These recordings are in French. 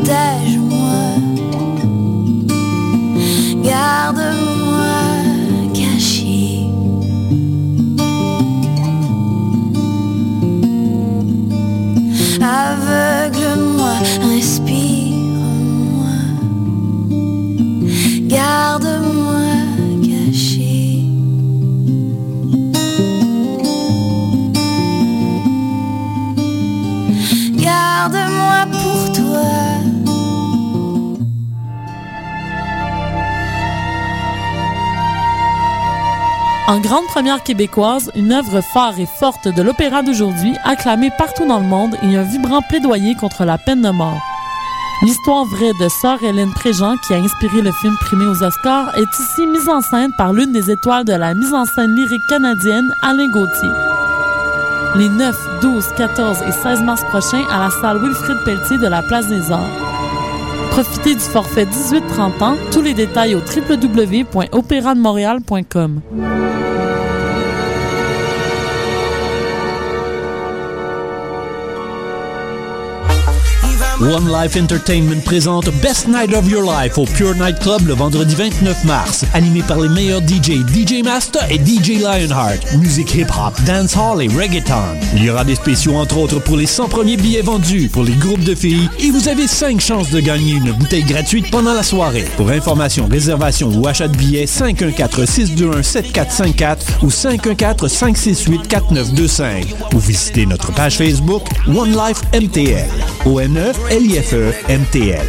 dead grande première québécoise, une œuvre phare et forte de l'opéra d'aujourd'hui, acclamée partout dans le monde et un vibrant plaidoyer contre la peine de mort. L'histoire vraie de Sœur Hélène Préjean, qui a inspiré le film primé aux Oscars, est ici mise en scène par l'une des étoiles de la mise en scène lyrique canadienne, Alain Gauthier. Les 9, 12, 14 et 16 mars prochains à la salle Wilfrid Pelletier de la Place des Arts. Profitez du forfait 18-30 ans. Tous les détails au www.opérademontréal.com. One Life Entertainment présente Best Night of Your Life au Pure Night Club le vendredi 29 mars. Animé par les meilleurs DJ, DJ Master et DJ Lionheart. Musique hip-hop, dancehall et reggaeton. Il y aura des spéciaux entre autres pour les 100 premiers billets vendus pour les groupes de filles et vous avez 5 chances de gagner une bouteille gratuite pendant la soirée. Pour information, réservation ou achat de billets, 514-621-7454 ou 514-568-4925 ou visitez notre page Facebook One Life MTL. O-N-E L-I-F-E MTL.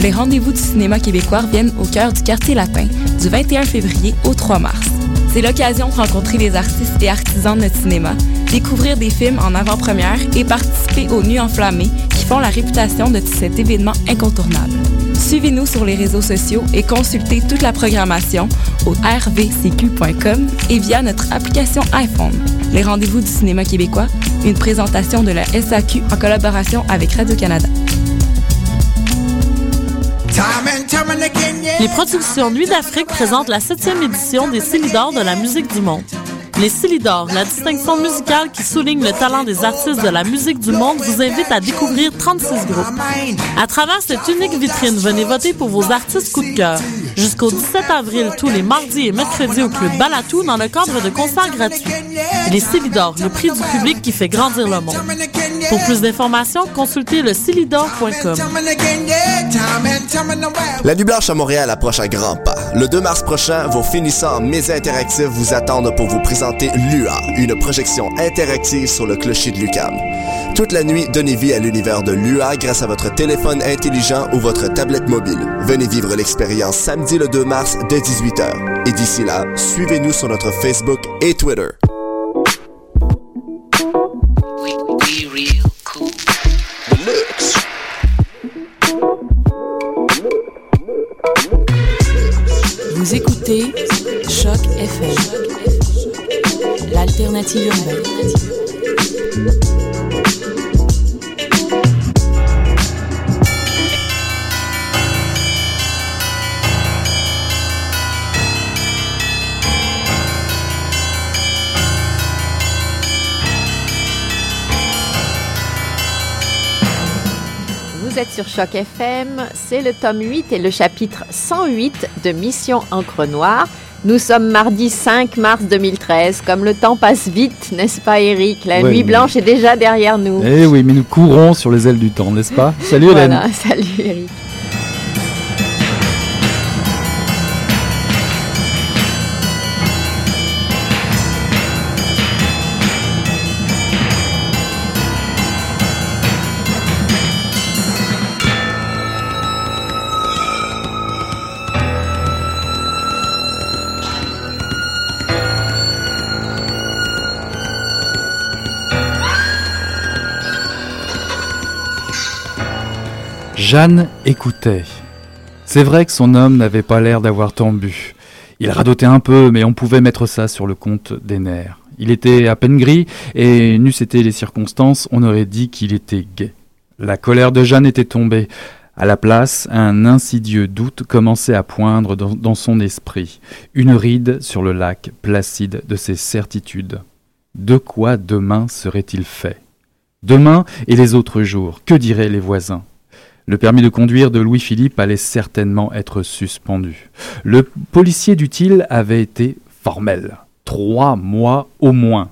Les rendez-vous du cinéma québécois viennent au cœur du quartier latin du 21 février au 3 mars. C'est l'occasion de rencontrer les artistes et artisans de notre cinéma, découvrir des films en avant-première et participer aux Nuits enflammées qui font la réputation de cet événement incontournable. Suivez-nous sur les réseaux sociaux et consultez toute la programmation au rvcq.com et via notre application iPhone. Les rendez-vous du cinéma québécois, une présentation de la SAQ en collaboration avec Radio-Canada. Les productions Nuit d'Afrique présentent la septième édition des Célidors de la musique du monde. Les Célidors, la distinction musicale qui souligne le talent des artistes de la musique du monde, vous invite à découvrir 36 groupes. À travers cette unique vitrine, venez voter pour vos artistes coup de cœur. Jusqu'au 17 avril, tous les mardis et mercredis au Club Balatou dans le cadre de concerts gratuits. Les Célidors, le prix du public qui fait grandir le monde. Pour plus d'informations, consultez le célidor.com. La Nuit Blanche à Montréal approche à grands pas. Le 2 mars prochain, vos finissants en médias interactifs vous attendent pour vous présenter LUA, une projection interactive sur le clocher de Lucam. Toute la nuit, donnez vie à l'univers de LUA grâce à votre téléphone intelligent ou votre tablette mobile. Venez vivre l'expérience samedi le 2 mars dès 18h. Et d'ici là, suivez-nous sur notre Facebook et Twitter. Écoutez Choc FM, l'alternative urbaine. Vous êtes sur Choc FM, c'est le tome 8 et le chapitre 108 de Mission Encre Noire. Nous sommes mardi 5 mars 2013. Comme le temps passe vite, n'est-ce pas Eric La Ouais, nuit mais- blanche est déjà derrière nous. Eh oui, mais nous courons sur les ailes du temps, n'est-ce pas? Salut Hélène. Voilà, salut Eric. Jeanne écoutait. C'est vrai que son homme n'avait pas l'air d'avoir tant bu. Il radotait un peu, mais on pouvait mettre ça sur le compte des nerfs. Il était à peine gris, et n'eussent été les circonstances, on aurait dit qu'il était gai. La colère de Jeanne était tombée. À la place, un insidieux doute commençait à poindre dans, dans son esprit, une ride sur le lac placide de ses certitudes. De quoi demain serait-il fait? Demain et les autres jours, que diraient les voisins? Le permis de conduire de Louis-Philippe allait certainement être suspendu. Le policier d'utile avait été formel. Trois mois au moins.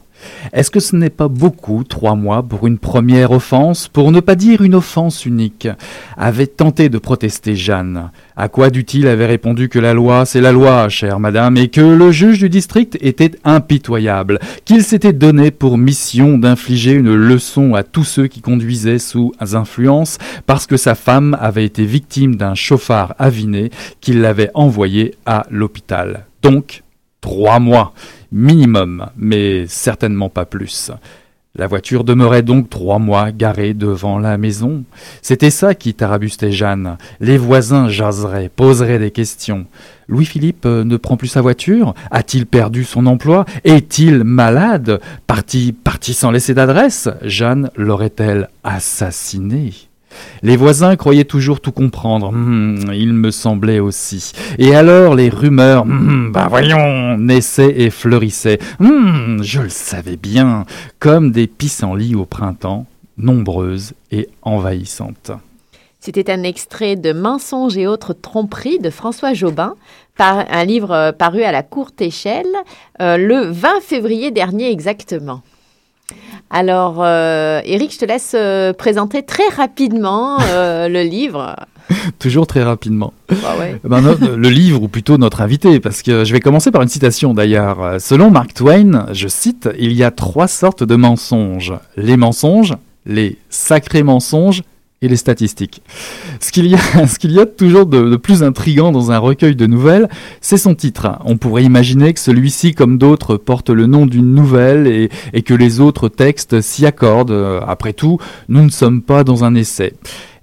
Est-ce que ce n'est pas beaucoup, trois mois, pour une première offense, pour ne pas dire une offense unique avait tenté de protester Jeanne. À quoi Dutil avait répondu que la loi, c'est la loi, chère madame, et que le juge du district était impitoyable, qu'il s'était donné pour mission d'infliger une leçon à tous ceux qui conduisaient sous influence, parce que sa femme avait été victime d'un chauffard aviné qu'il l'avait envoyé à l'hôpital. Donc, trois mois minimum, mais certainement pas plus. La voiture demeurait donc trois mois garée devant la maison. C'était ça qui tarabustait Jeanne. Les voisins jaseraient, poseraient des questions. Louis-Philippe euh, ne prend plus sa voiture? A-t-il perdu son emploi? Est-il malade? Parti, parti sans laisser d'adresse? Jeanne l'aurait-elle assassiné? Les voisins croyaient toujours tout comprendre. Hmm, il me semblait aussi. Et alors les rumeurs, hmm, bah voyons, naissaient et fleurissaient. Hmm, je le savais bien, comme des pissenlits au printemps, nombreuses et envahissantes. C'était un extrait de Mensonges et autres tromperies de François Jobin, un livre euh, paru à la courte échelle euh, le 20 février dernier exactement. Alors, euh, Eric, je te laisse euh, présenter très rapidement euh, le livre. Toujours très rapidement. Ouais. Ben, no- le livre, ou plutôt notre invité, parce que je vais commencer par une citation d'ailleurs. Selon Mark Twain, je cite, il y a trois sortes de mensonges. Les mensonges, les sacrés mensonges et les statistiques. Ce qu'il y a, toujours de, plus intrigant dans un recueil de nouvelles, c'est son titre. On pourrait imaginer que celui-ci, comme d'autres, porte le nom d'une nouvelle et, et que les autres textes s'y accordent. Après tout, nous ne sommes pas dans un essai.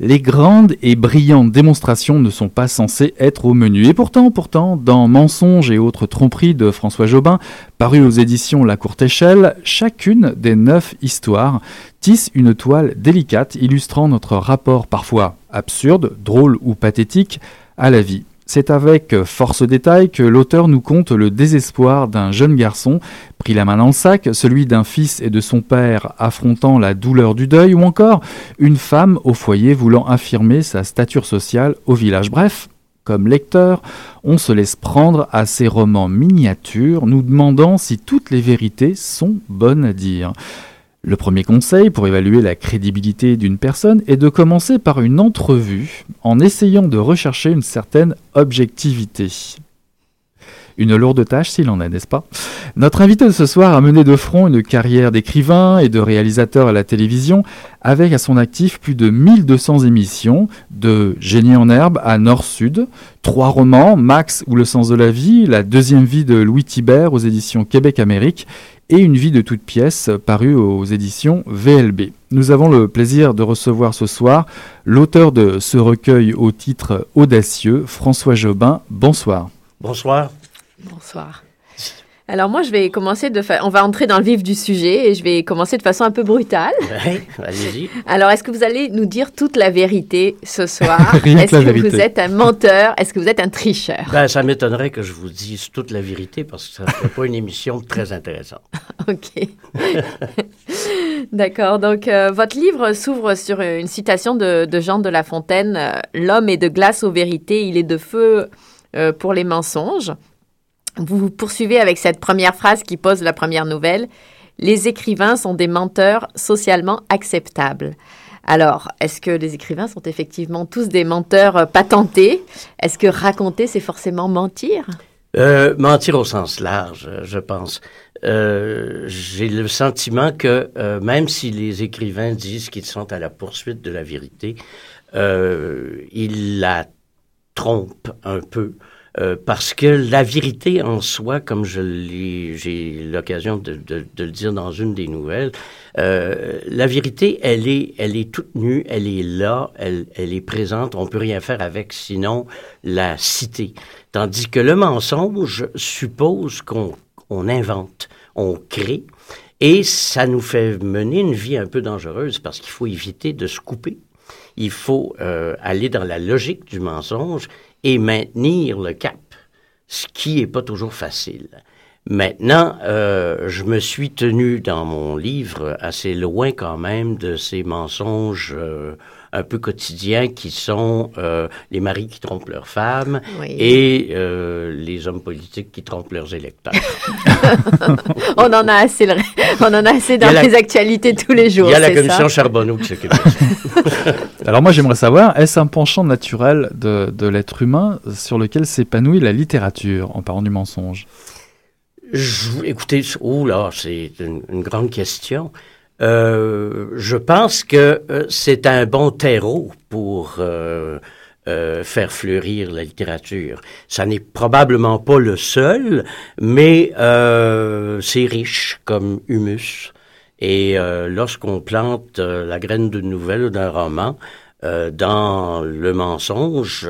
Les grandes et brillantes démonstrations ne sont pas censées être au menu. Et pourtant, pourtant, dans Mensonges et autres tromperies de François Jobin, paru aux éditions La Courte Échelle, chacune des neuf histoires tisse une toile délicate illustrant notre rapport parfois absurde, drôle ou pathétique à la vie. C'est avec force détail que l'auteur nous conte le désespoir d'un jeune garçon pris la main dans le sac, celui d'un fils et de son père affrontant la douleur du deuil, ou encore une femme au foyer voulant affirmer sa stature sociale au village. Bref, comme lecteur, on se laisse prendre à ces romans miniatures, nous demandant si toutes les vérités sont bonnes à dire. Le premier conseil pour évaluer la crédibilité d'une personne est de commencer par une entrevue en essayant de rechercher une certaine objectivité. Une lourde tâche s'il en est, n'est-ce pas? Notre invité de ce soir a mené de front une carrière d'écrivain et de réalisateur à la télévision, avec à son actif plus de 1200 émissions, de Génie en herbe à Nord-Sud, trois romans, Max ou Le sens de la vie, La deuxième vie de Louis Thibert aux éditions Québec-Amérique, et Une vie de toute pièce paru aux éditions VLB. Nous avons le plaisir de recevoir ce soir l'auteur de ce recueil au titre audacieux, François Jobin. Bonsoir. Bonsoir. Bonsoir. Alors moi, je vais commencer de... fa- On va entrer dans le vif du sujet et je vais commencer de façon un peu brutale. Ouais, allez-y. Alors, est-ce que vous allez nous dire toute la vérité ce soir? Rien que Est-ce la que vérité. vous êtes un menteur? Est-ce que vous êtes un tricheur? Ben, ça m'étonnerait que je vous dise toute la vérité parce que ça ne serait pas une émission très intéressante. Ok. D'accord. Donc, euh, votre livre s'ouvre sur une citation de, de Jean de La Fontaine euh, L'homme est de glace aux vérités, il est de feu euh, pour les mensonges. Vous poursuivez avec cette première phrase qui pose la première nouvelle Les écrivains sont des menteurs socialement acceptables. Alors, est-ce que les écrivains sont effectivement tous des menteurs euh, patentés? Est-ce que raconter, c'est forcément mentir? Euh, mentir au sens large, euh, je pense. J'ai le sentiment que même si les écrivains disent qu'ils sont à la poursuite de la vérité, ils la trompent un peu. Euh, parce que la vérité en soi, comme je j'ai l'occasion de, de- de le dire dans une des nouvelles, euh, la vérité, elle est, elle est toute nue, elle est là, elle, elle est présente. On peut rien faire avec, sinon la citer. Tandis que le mensonge suppose qu'on on invente, on crée, et ça nous fait mener une vie un peu dangereuse parce qu'il faut éviter de se couper. Il faut euh, aller dans la logique du mensonge et maintenir le cap, ce qui n'est pas toujours facile. Maintenant, euh, je me suis tenu dans mon livre assez loin quand même de ces mensonges euh, un peu quotidiens qui sont euh, les maris qui trompent leurs femmes Oui. et euh, les hommes politiques qui trompent leurs électeurs. on en a assez, le- on en a assez dans a la- les actualités tous les jours. Il y a la commission ça Charbonneau qui s'occupe de ça. Alors moi j'aimerais savoir, est-ce un penchant naturel de, de l'être humain sur lequel s'épanouit la littérature en parlant du mensonge? Je- écoutez, oh là, c'est une, une grande question. Euh, je pense que euh, c'est un bon terreau pour euh, euh, faire fleurir la littérature. Ça n'est probablement pas le seul, mais euh, c'est riche comme humus. Et euh, lorsqu'on plante la graine d'une nouvelle ou d'un roman dans le mensonge,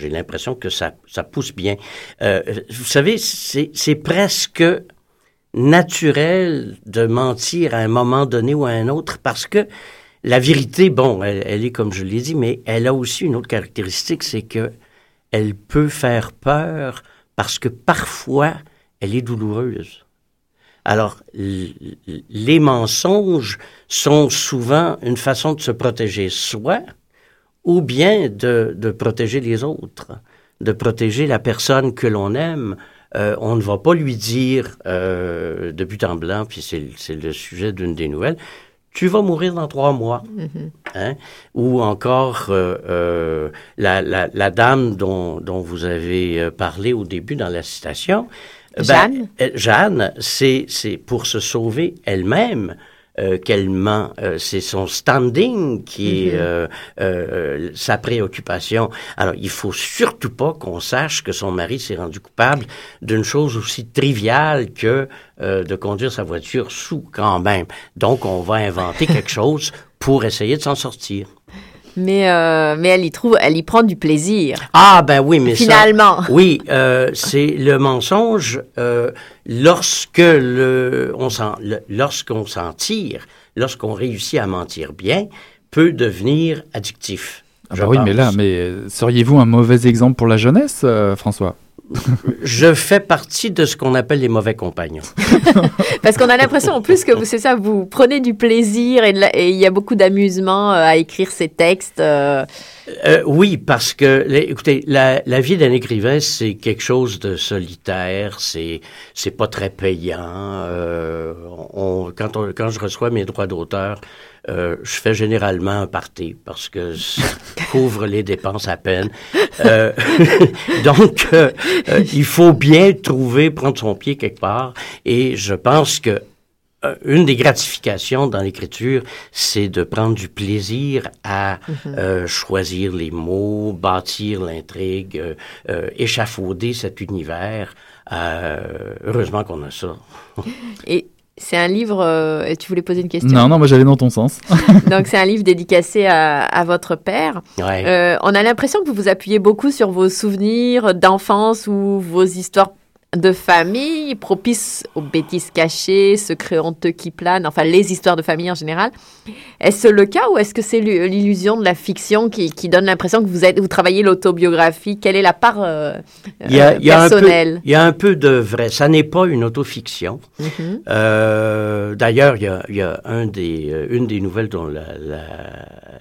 j'ai l'impression que ça, ça pousse bien. Vous savez, c'est presque naturel de mentir à un moment donné ou à un autre parce que la vérité, bon, elle, est comme je l'ai dit, mais elle a aussi une autre caractéristique, c'est que elle peut faire peur parce que parfois elle est douloureuse. Alors, les mensonges sont souvent une façon de se protéger soi ou bien de, de protéger les autres, de protéger la personne que l'on aime. Euh, on ne va pas lui dire euh, de but en blanc, puis c'est le sujet d'une des nouvelles, tu vas mourir dans trois mois. Hein? Ou encore euh, la, la, la dame dont, dont vous avez parlé au début dans la citation. ben, Jeanne? euh, Jeanne, c'est c'est pour se sauver elle-même. Euh, qu'elle ment, Euh, c'est son standing qui est Mhm. euh, euh, sa préoccupation. Alors, il faut surtout pas qu'on sache que son mari s'est rendu coupable d'une chose aussi triviale que euh, de conduire sa voiture sous quand même. Donc, on va inventer quelque chose pour essayer de s'en sortir. Mais, euh, mais elle y trouve, elle y prend du plaisir. Ah ben oui, mais ça- Finalement. oui, euh, c'est le mensonge euh, lorsque le on s'en lorsqu'on s'en tire, lorsqu'on réussit à mentir bien, peut devenir addictif. Ah bah oui, mais là, mais seriez-vous un mauvais exemple pour la jeunesse, euh, François? Je fais partie de ce qu'on appelle les mauvais compagnons. Parce qu'on a l'impression en plus que vous, c'est ça, vous prenez du plaisir et il y a beaucoup d'amusement euh, à écrire ces textes. euh, Euh, oui, parce que, écoutez, la, la vie d'un écrivain, c'est quelque chose de solitaire, c'est c'est pas très payant. Euh, on, quand, on, quand je reçois mes droits d'auteur, euh, je fais généralement un party parce que ça couvre les dépenses à peine. Euh, donc, euh, il faut bien trouver, prendre son pied quelque part, et je pense que une des gratifications dans l'écriture, c'est de prendre du plaisir à euh, choisir les mots, bâtir l'intrigue, euh, euh, échafauder cet univers. Euh, heureusement qu'on a ça. et c'est un livre. euh, tu voulais poser une question? Non, non, moi j'allais dans ton sens. Donc c'est un livre dédicacé à, à votre père. Ouais. Euh, on a l'impression que vous vous appuyez beaucoup sur vos souvenirs d'enfance ou vos histoires de famille propices aux bêtises cachées, secrets honteux qui planent, enfin les histoires de famille en général. Est-ce le cas ou est-ce que c'est l'u- l'illusion de la fiction qui, qui donne l'impression que vous, êtes, vous travaillez l'autobiographie? Quelle est la part euh, Il y a, euh, personnelle? il y a un peu de vrai. Ça n'est pas une autofiction. Euh, D'ailleurs, il y a, il y a un des, une des nouvelles dont la, la,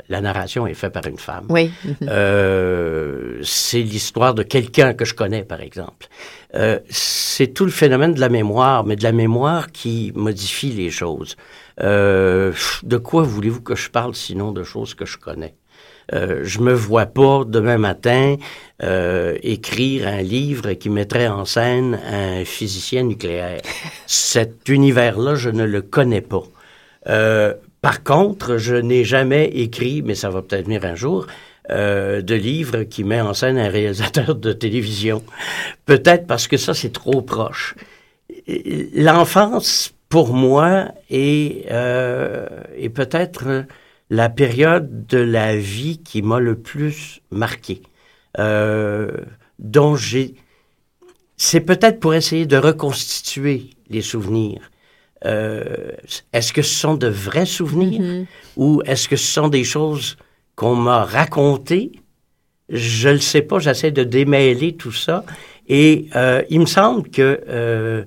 la narration est faite par une femme. Oui. Euh, c'est l'histoire de quelqu'un que je connais, par exemple. Euh, c'est tout le phénomène de la mémoire, mais de la mémoire qui modifie les choses. Euh, de quoi voulez-vous que je parle sinon de choses que je connais? Euh, je me vois pas demain matin euh, écrire un livre qui mettrait en scène un physicien nucléaire. Cet univers-là, je ne le connais pas. Euh, par contre, je n'ai jamais écrit, mais ça va peut-être venir un jour, euh, de livre qui met en scène un réalisateur de télévision. Peut-être parce que ça, c'est trop proche. L'enfance, pour moi, est, euh, est peut-être la période de la vie qui m'a le plus marqué, euh, dont j'ai... C'est peut-être pour essayer de reconstituer les souvenirs. Euh, est-ce que ce sont de vrais souvenirs Mhm. ou est-ce que ce sont des choses qu'on m'a racontées? Je ne le sais pas, j'essaie de démêler tout ça Et euh, il me semble que euh,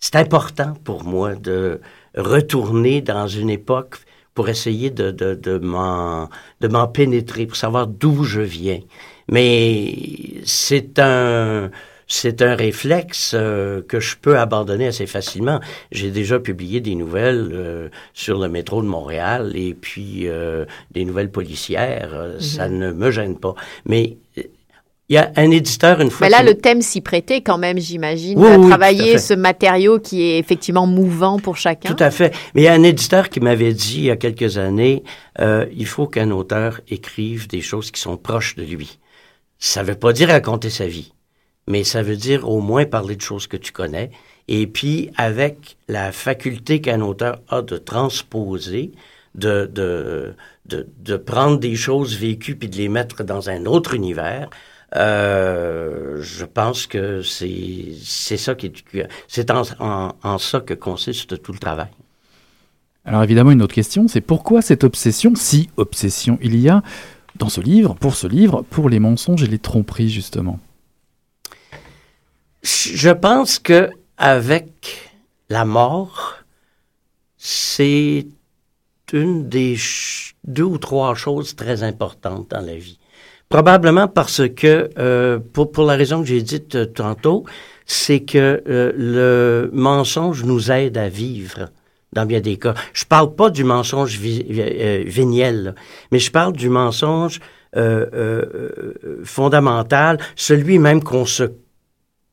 c'est important pour moi de retourner dans une époque pour essayer de, de, de m'en de m'en pénétrer, pour savoir d'où je viens. Mais c'est un c'est un réflexe euh, que je peux abandonner assez facilement. J'ai déjà publié des nouvelles euh, sur le métro de Montréal et puis euh, des nouvelles policières. Euh, Ça ne me gêne pas. Mais il y a un éditeur une fois. Mais là, qui- le thème s'y prêtait quand même, j'imagine, Oui, à oui, tout à travailler ce matériau qui est effectivement mouvant pour chacun. Tout à fait. Mais il y a un éditeur qui m'avait dit il y a quelques années, euh, il faut qu'un auteur écrive des choses qui sont proches de lui. Ça veut pas dire raconter sa vie, mais ça veut dire au moins parler de choses que tu connais. Et puis, avec la faculté qu'un auteur a de transposer, de, de, de, de prendre des choses vécues puis de les mettre dans un autre univers, euh, je pense que c'est c'est ça qui est c'est en, en, en ça que consiste tout le travail. Alors évidemment, une autre question, c'est pourquoi cette obsession, si obsession il y a, dans ce livre, pour ce livre, pour les mensonges et les tromperies, justement? Je pense que avec la mort, c'est une des deux ou trois choses très importantes dans la vie. Probablement parce que, euh, pour, pour la raison que j'ai dite euh, tantôt, c'est que euh, le mensonge nous aide à vivre dans bien des cas. Je parle pas du mensonge vi- euh, véniel, là, mais je parle du mensonge euh, euh, euh, fondamental, celui même qu'on se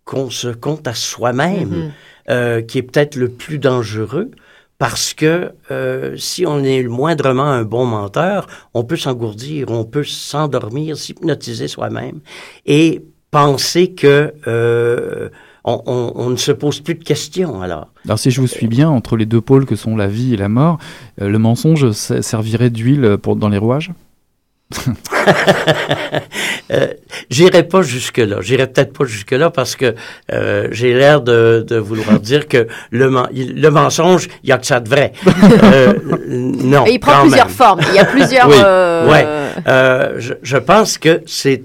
qu'on se compte à soi-même, Mhm. euh, qui est peut-être le plus dangereux, parce que euh, si on est moindrement un bon menteur, on peut s'engourdir, on peut s'endormir, s'hypnotiser soi-même et penser que euh, on, on- on ne se pose plus de questions alors. Alors si je vous suis bien, entre les deux pôles que sont la vie et la mort, euh, le mensonge servirait d'huile pour, dans les rouages? Euh, J'irai pas jusque-là. J'irai peut-être pas jusque-là parce que euh, j'ai l'air de, de vouloir dire que le, men- le mensonge, il y a que ça de vrai. Euh, non. Et il prend plusieurs même. formes. Il y a plusieurs. Oui, euh, ouais. Euh, je, je pense que c'est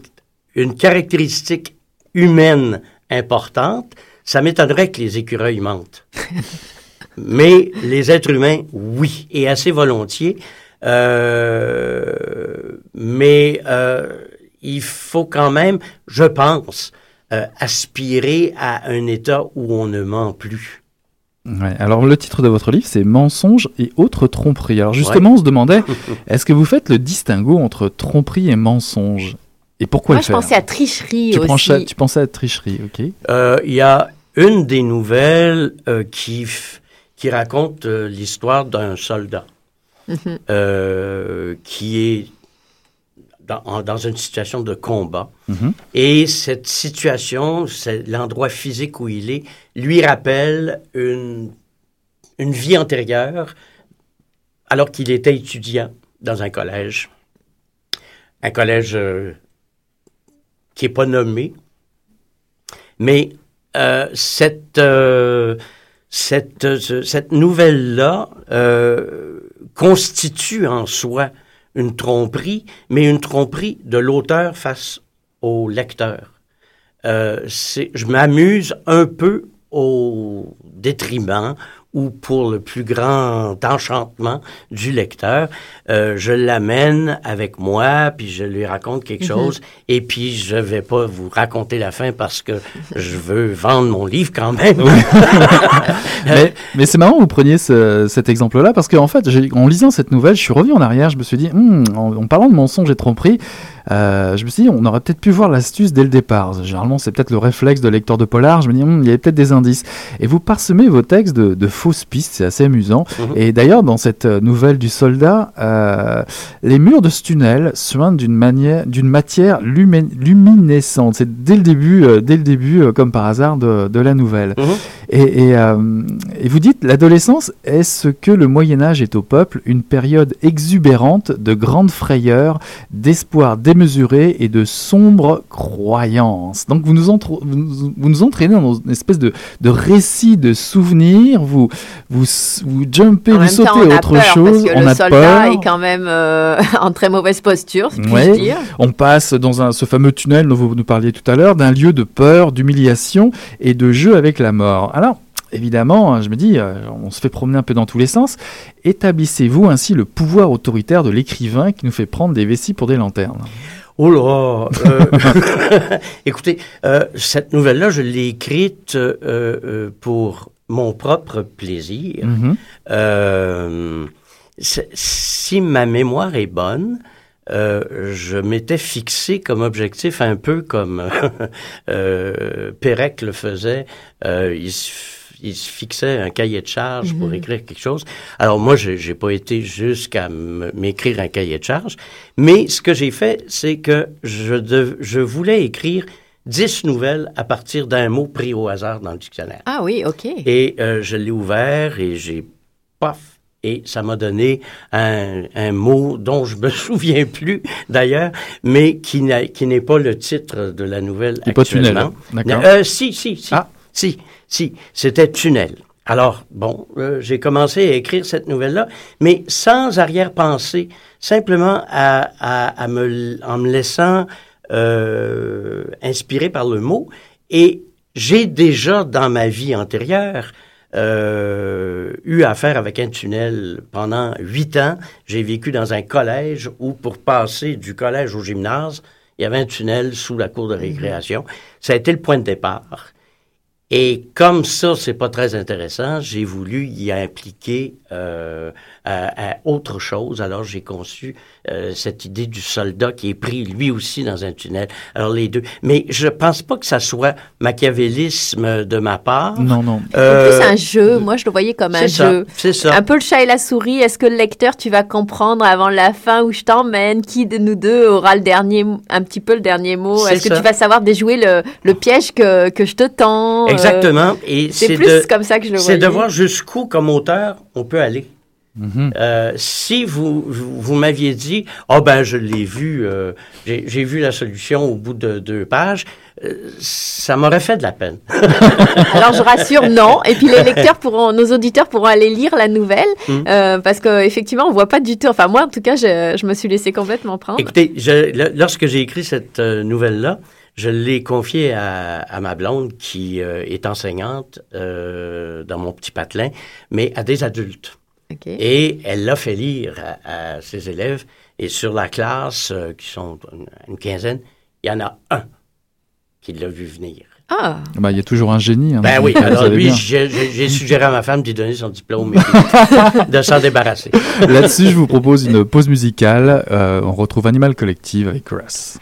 une caractéristique humaine importante. Ça m'étonnerait que les écureuils mentent. Mais les êtres humains, oui, et assez volontiers. Euh, mais euh, il faut quand même, je pense, euh, aspirer à un état où on ne ment plus. Ouais, alors le titre de votre livre, c'est Mensonges et autres tromperies. Alors justement, Ouais. on se demandait, est-ce que vous faites le distinguo entre tromperie et mensonge Et pourquoi Moi, le je faire pensais à tricherie tu, aussi. pensais, tu pensais à tricherie, ok Euh, Il y a une des nouvelles euh, qui, qui raconte euh, l'histoire d'un soldat Euh, qui est dans, une situation de combat. Mhm. Et cette situation, l'endroit physique où il est, lui rappelle une, une vie antérieure alors qu'il était étudiant dans un collège. Un collège euh, qui n'est pas nommé. Mais euh, cette, euh, cette, ce- cette nouvelle-là constitue en soi une tromperie, mais une tromperie de l'auteur face au lecteur. Euh, je m'amuse un peu au détriment ou pour le plus grand enchantement du lecteur, euh, je l'amène avec moi, puis je lui raconte quelque Mhm. chose, et puis je vais pas vous raconter la fin parce que je veux vendre mon livre quand même. mais, mais c'est marrant que vous preniez ce- cet exemple-là parce qu'en fait, en lisant cette nouvelle, je suis revenu en arrière, je me suis dit, Hmm, en, en parlant de mensonges et tromperies, euh, je me suis dit, on aurait peut-être pu voir l'astuce dès le départ. Généralement, c'est peut-être le réflexe de lecteur de polar. Je me dis, Hmm, il y avait peut-être des indices. Et vous parsemez vos textes de, de fausses pistes, c'est assez amusant. Mhm. Et d'ailleurs, dans cette euh, nouvelle du soldat, euh, les murs de ce tunnel soignent d'une manière, d'une matière lumin- luminescente. C'est dès le début, euh, dès le début, euh, comme par hasard, de, de la nouvelle. Mhm. Et, et, et vous dites, l'adolescence est ce que le Moyen Âge est au peuple, une période exubérante de grandes frayeurs, d'espoir démesuré et de sombres croyances. Donc vous nous, entre- vous nous- vous nous entraînez dans une espèce de, de récit de souvenirs, vous, vous, vous jumpez, En vous même sautez temps, on a autre peur chose, parce que on le a soldat peur. est quand même euh, en très mauvaise posture, puis-je Ouais. dire. On passe dans un, ce fameux tunnel dont vous nous parliez tout à l'heure, d'un lieu de peur, d'humiliation et de jeu avec la mort. Alors, évidemment, hein, je me dis, euh, on se fait promener un peu dans tous les sens. Établissez-vous ainsi le pouvoir autoritaire de l'écrivain qui nous fait prendre des vessies pour des lanternes Oh là! euh, écoutez, euh, cette nouvelle-là, je l'ai écrite euh, euh, pour mon propre plaisir. Mhm. Euh, si ma mémoire est bonne, euh, je m'étais fixé comme objectif un peu comme euh, Pérec le faisait. Euh, il, se, il se fixait un cahier de charge pour Mhm. écrire quelque chose. Alors moi, j'ai pas été jusqu'à m'écrire un cahier de charge, mais ce que j'ai fait, c'est que je, dev- je voulais écrire dix nouvelles à partir d'un mot pris au hasard dans le dictionnaire. Ah oui, ok. Et euh, je l'ai ouvert et j'ai paf et ça m'a donné un, un mot dont je me souviens plus d'ailleurs, mais qui n'a- qui n'est pas le titre de la nouvelle Qui est pas tunnel, actuellement. d'accord. Euh, si, si, si, si, si, c'était tunnel. Alors, bon, euh, j'ai commencé à écrire cette nouvelle-là, mais sans arrière-pensée, simplement à, à, à me, en me laissant euh, inspiré par le mot. Et j'ai déjà, dans ma vie antérieure, euh, eu affaire avec un tunnel pendant huit ans. J'ai vécu dans un collège où, pour passer du collège au gymnase, il y avait un tunnel sous la cour de récréation. Ça a été le point de départ. Et comme ça, c'est pas très intéressant, j'ai voulu y impliquer euh, à, à autre chose. Alors j'ai conçu euh, cette idée du soldat qui est pris lui aussi dans un tunnel. Alors les deux. Mais je pense pas que ça soit machiavélisme de ma part. Non, non. Euh, plus, un jeu, moi je le voyais comme un c'est ça, jeu. c'est ça. Un peu le chat et la souris. Est-ce que le lecteur, tu vas comprendre avant la fin où je t'emmène? Qui de nous deux aura le dernier, un petit peu le dernier mot? C'est Est-ce que ça. tu vas savoir déjouer le, le piège que, que je te tends? Euh, Exactement. Et c'est c'est plus de- comme ça que je le C'est de voir jusqu'où, comme auteur, on peut aller. Euh, si vous, vous, vous m'aviez dit, oh ben je l'ai vu, euh, j'ai j'ai vu la solution au bout de deux pages, euh, ça m'aurait fait de la peine. Alors je rassure, non. Et puis les lecteurs pourront, nos auditeurs pourront aller lire la nouvelle Mm. euh, parce qu'effectivement on voit pas du tout. Enfin moi en tout cas je, je me suis laissé complètement prendre. Écoutez, je, le- lorsque j'ai écrit cette euh, nouvelle-là, je l'ai confiée à, à ma blonde qui euh, est enseignante euh, dans mon petit patelin, mais à des adultes. Et elle l'a fait lire à, à ses élèves. Et sur la classe, euh, qui sont une, une quinzaine, il y en a un qui l'a vu venir. Ah. Bah, Il y a toujours un génie. hein. Ben oui, alors lui, j'ai suggéré à ma femme d'y donner son diplôme et de s'en débarrasser. Là-dessus, je vous propose une pause musicale. Euh, on retrouve Animal Collective avec Russ.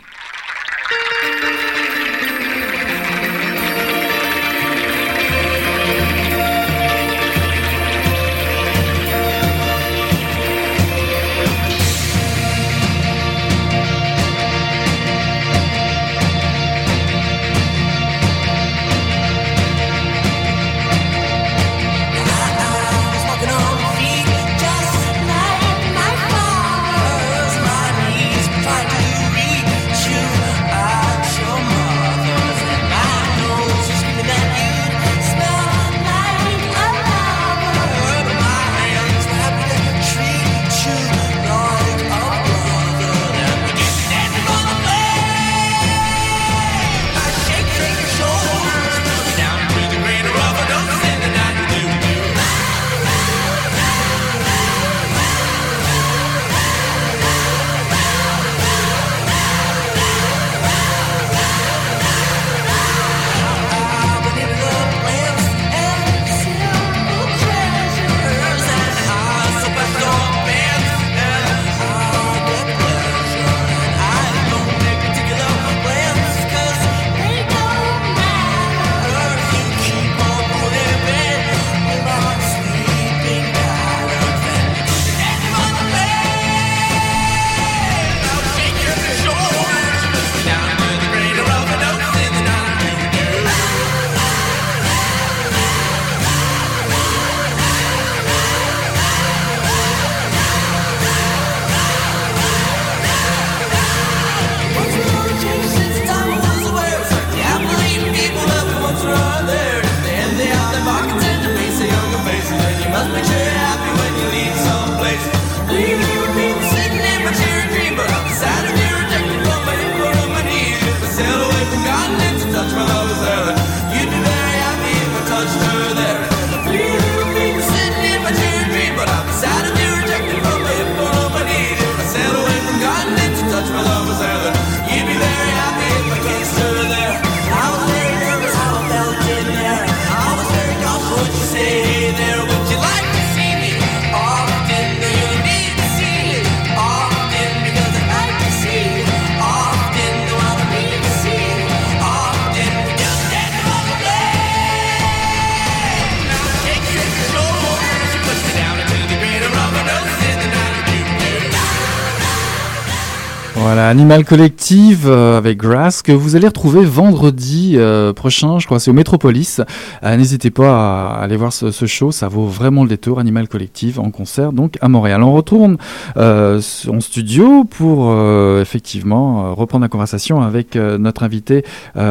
Voilà, Animal Collective euh, avec Grass que vous allez retrouver vendredi euh, prochain, je crois, c'est au Métropolis. Euh, N'hésitez pas à aller voir ce, ce, show, ça vaut vraiment le détour. Animal Collective en concert donc à Montréal. On retourne euh, en studio pour euh, effectivement reprendre la conversation avec notre invité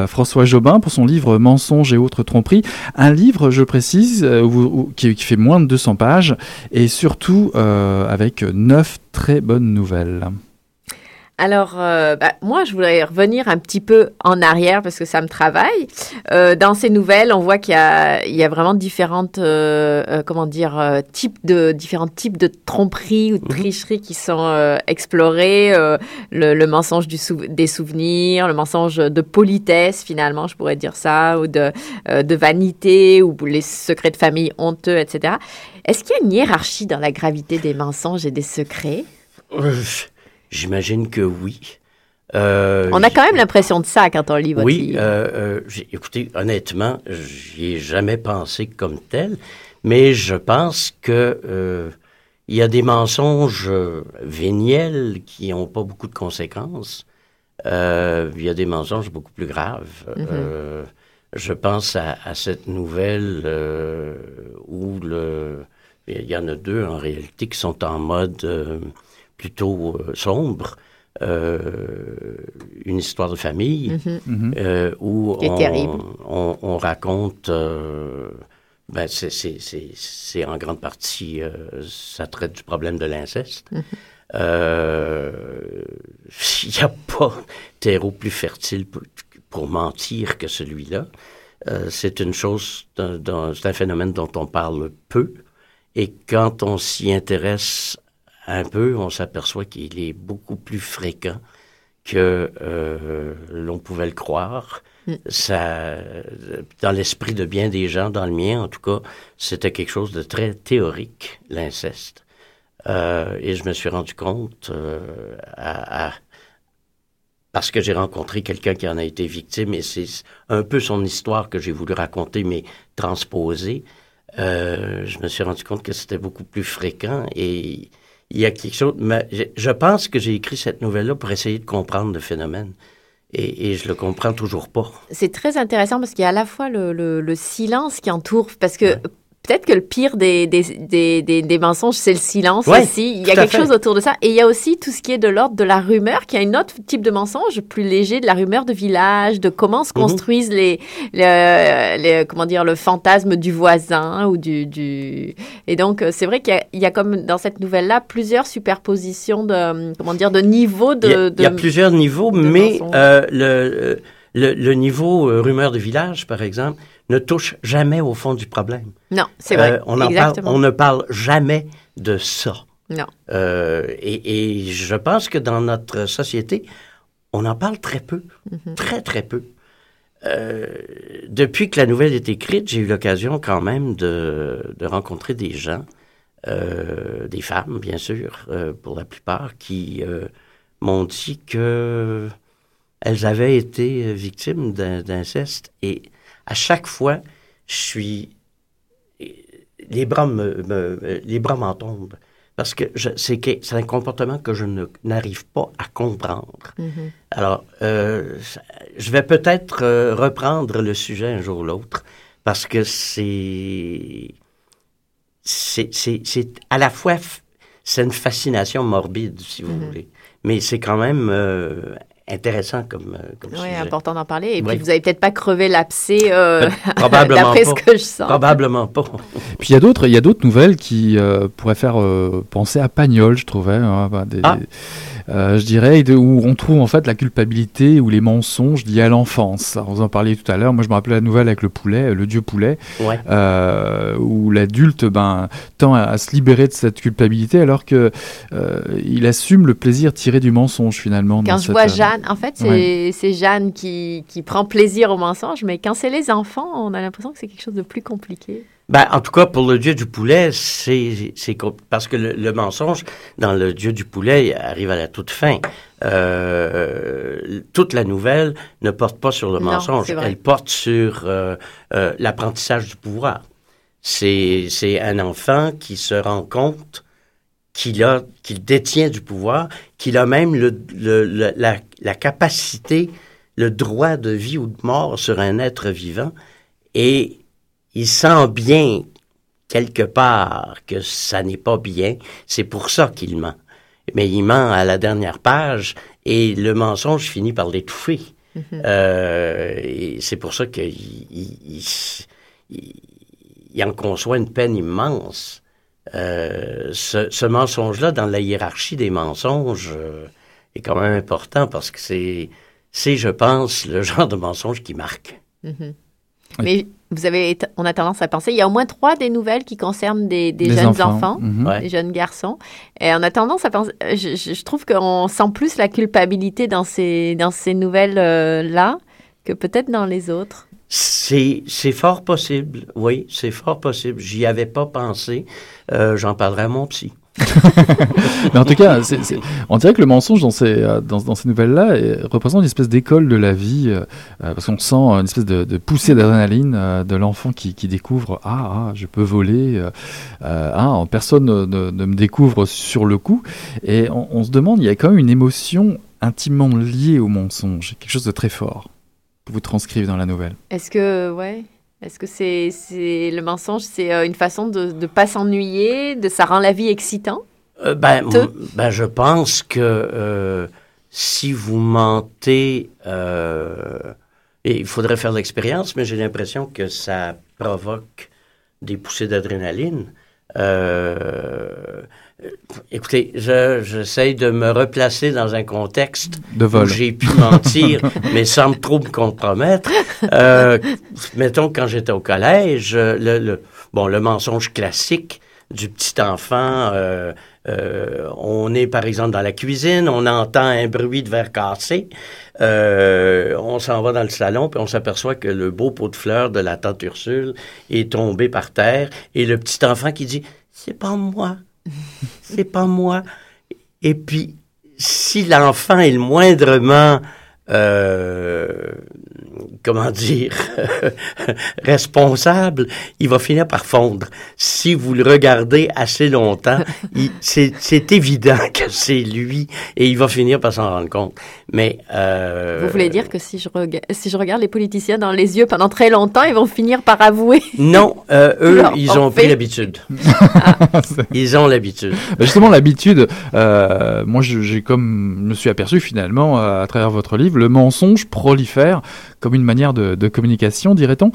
François Jobin pour son livre Mensonges et autres tromperies. Un livre, je précise, qui, qui, fait moins de 200 pages et surtout avec neuf très bonnes nouvelles. Alors, euh, bah, moi, je voudrais revenir un petit peu en arrière parce que ça me travaille. Euh, dans ces nouvelles, on voit qu'il y a, il y a vraiment différentes, euh, euh comment dire, euh, types de différents types de tromperies ou de mhm. tricheries qui sont euh, explorés. Le, le, mensonge du sou des souvenirs, le mensonge de politesse, finalement, je pourrais dire ça, ou de, de vanité, ou les secrets de famille honteux, etc. Est-ce qu'il y a une hiérarchie dans la gravité des mensonges et des secrets? J'imagine que oui. Euh, on a quand même l'impression de ça quand on lit votre oui, livre. Euh, euh, écoutez, honnêtement, j'y ai jamais pensé comme tel, mais je pense que il y a des mensonges véniels qui n'ont pas beaucoup de conséquences. Il y a des mensonges beaucoup plus graves. Mm -hmm. je pense à, à cette nouvelle où le, il y en a deux en réalité qui sont en mode plutôt euh, sombre. Euh, une histoire de famille mm -hmm. euh, où on, on, on, raconte, euh, ben c'est en grande partie, euh, ça traite du problème de l'inceste. Mm -hmm. Il n'y a pas terreau plus fertile pour, pour mentir que celui-là. c'est une chose, c'est un phénomène dont on parle peu. Et quand on s'y intéresse un peu, on s'aperçoit qu'il est beaucoup plus fréquent que euh, l'on pouvait le croire. Mm. Ça, dans l'esprit de bien des gens, dans le mien en tout cas, c'était quelque chose de très théorique, l'inceste. Euh, et je me suis rendu compte euh, à, à, parce que j'ai rencontré quelqu'un qui en a été victime, et c'est un peu son histoire que j'ai voulu raconter, mais transposer. Euh, je me suis rendu compte que c'était beaucoup plus fréquent et il y a quelque chose. Mais je pense que j'ai écrit cette nouvelle-là pour essayer de comprendre le phénomène. Et, et, je le comprends toujours pas. C'est très intéressant parce qu'il y a à la fois le, le, le silence qui entoure, parce que ouais peut-être que le pire des, des, des, des, des mensonges, c'est le silence ouais, aussi. Il y a quelque fait. chose autour de ça. Et il y a aussi tout ce qui est de l'ordre de la rumeur, qui a un autre type de mensonge plus léger, de la rumeur de village, de comment se mhm. construisent mm -hmm. les, les, les, comment dire, le fantasme du voisin ou du, du... Et donc, euh, c'est vrai qu'il y, y, a comme dans cette nouvelle-là plusieurs superpositions de, comment dire, de niveaux de... Il y a, de, il y a plusieurs niveaux, mais euh, le, le, le, niveau euh, rumeur de village, par exemple, ne touche jamais au fond du problème. Non, c'est vrai. Euh, on, en parle, on ne parle jamais de ça. Non. Euh, et, et, je pense que dans notre société, on en parle très peu, mm -hmm. très très peu. Euh, depuis que la nouvelle est écrite, j'ai eu l'occasion quand même de, de, rencontrer des gens, des femmes bien sûr, pour la plupart, qui m'ont dit que elles avaient été victimes d'inceste et à chaque fois, je suis. Les bras me, me les bras m'en tombent. Parce que c'est un comportement que je n'arrive pas à comprendre. Mm -hmm. Alors, euh, je vais peut-être euh, reprendre le sujet un jour ou l'autre, parce que c'est. C'est à la fois. C'est une fascination morbide, si vous mm -hmm. voulez. Mais c'est quand même euh, intéressant comme, euh, comme oui, sujet. important d'en parler. Et puis, vous n'avez peut-être pas crevé l'abcès euh, d'après ce que je sens. Probablement pas. puis, il y a d'autres, il y a d'autres nouvelles qui euh, pourraient faire euh, penser à Pagnol, je trouvais. Hein, des, ah. Euh, je dirais, de, où on trouve en fait la culpabilité ou les mensonges liés à l'enfance. Vous en parliez tout à l'heure. Moi, je me rappelais la nouvelle avec le poulet, le dieu poulet, ouais. où l'adulte ben, tend à, à, se libérer de cette culpabilité alors que il assume le plaisir tiré du mensonge finalement. Quand je vois Jeanne en fait, c'est ouais. Jeanne qui, qui, prend plaisir au mensonge, mais quand c'est les enfants, on a l'impression que c'est quelque chose de plus compliqué. Ben, en tout cas, pour le dieu du poulet, c'est parce que le, le, mensonge dans le dieu du poulet arrive à la toute fin. Euh, toute la nouvelle ne porte pas sur le non, mensonge, elle porte sur euh, euh, l'apprentissage du pouvoir. C'est un enfant qui se rend compte qu'il a, qu'il détient du pouvoir, qu'il a même le, le- le- la, la capacité, le droit de vie ou de mort sur un être vivant, et il sent bien quelque part que ça n'est pas bien. C'est pour ça qu'il ment. Mais il ment à la dernière page et le mensonge finit par l'étouffer. Euh, et c'est pour ça qu'il il, il- il- il en conçoit une peine immense. Euh, ce, ce mensonge-là, dans la hiérarchie des mensonges, euh, est quand même important parce que c'est, c'est, je pense, le genre de mensonge qui marque. Mais vous avez, on a tendance à penser, il y a au moins trois des nouvelles qui concernent des, jeunes enfants. enfants, Mhm. Ouais. des jeunes garçons. Et on a tendance à penser, euh, je, trouve qu'on sent plus la culpabilité dans ces, dans ces nouvelles-là que peut-être dans les autres. C'est, c'est fort possible, oui, c'est fort possible. J'y avais pas pensé. Euh, j'en parlerai à mon psy. Mais en tout cas, on dirait que le mensonge dans ces, euh, dans, ces nouvelles-là euh, représente une espèce d'école de la vie, euh, parce qu'on sent une espèce de, poussée d'adrénaline de l'enfant qui, découvre ah, ah, je peux voler, euh, ah, personne ne, ne- ne me découvre sur le coup, et on, on se demande, il y a quand même une émotion intimement liée au mensonge, quelque chose de très fort que vous transcrivez dans la nouvelle. Est-ce que, ouais, est-ce que c'est, le mensonge, c'est euh, une façon de ne pas s'ennuyer, de ça rend la vie excitant? Euh, ben, ben, je pense que euh, si vous mentez, euh, et il faudrait faire l'expérience, mais j'ai l'impression que ça provoque des poussées d'adrénaline. Euh, écoutez, je, j'essaye de me replacer dans un contexte De où vol. j'ai pu mentir, mais sans trop me compromettre. Euh, mettons, quand j'étais au collège, le, le- bon, le mensonge classique du petit enfant, euh, euh, on est par exemple dans la cuisine, on entend un bruit de verre cassé, euh, on s'en va dans le salon, puis on s'aperçoit que le beau pot de fleurs de la tante Ursule est tombé par terre, et le petit enfant qui dit « c'est pas moi, c'est pas moi ». Et puis, si l'enfant est le moindrement, euh, comment dire, responsable, il va finir par fondre. Si vous le regardez assez longtemps, c'est évident que c'est lui et il va finir par s'en rendre compte. Mais euh, Vous voulez dire que si je, si je regarde les politiciens dans les yeux pendant très longtemps, ils vont finir par avouer? non, euh, eux, Leur ils ont pris fait. l'habitude. Ils ont l'habitude. Bah, Justement, l'habitude, euh, moi je- j'ai comme je me suis aperçu finalement à travers votre livre, le mensonge prolifère comme une manière de, communication, dirait-on,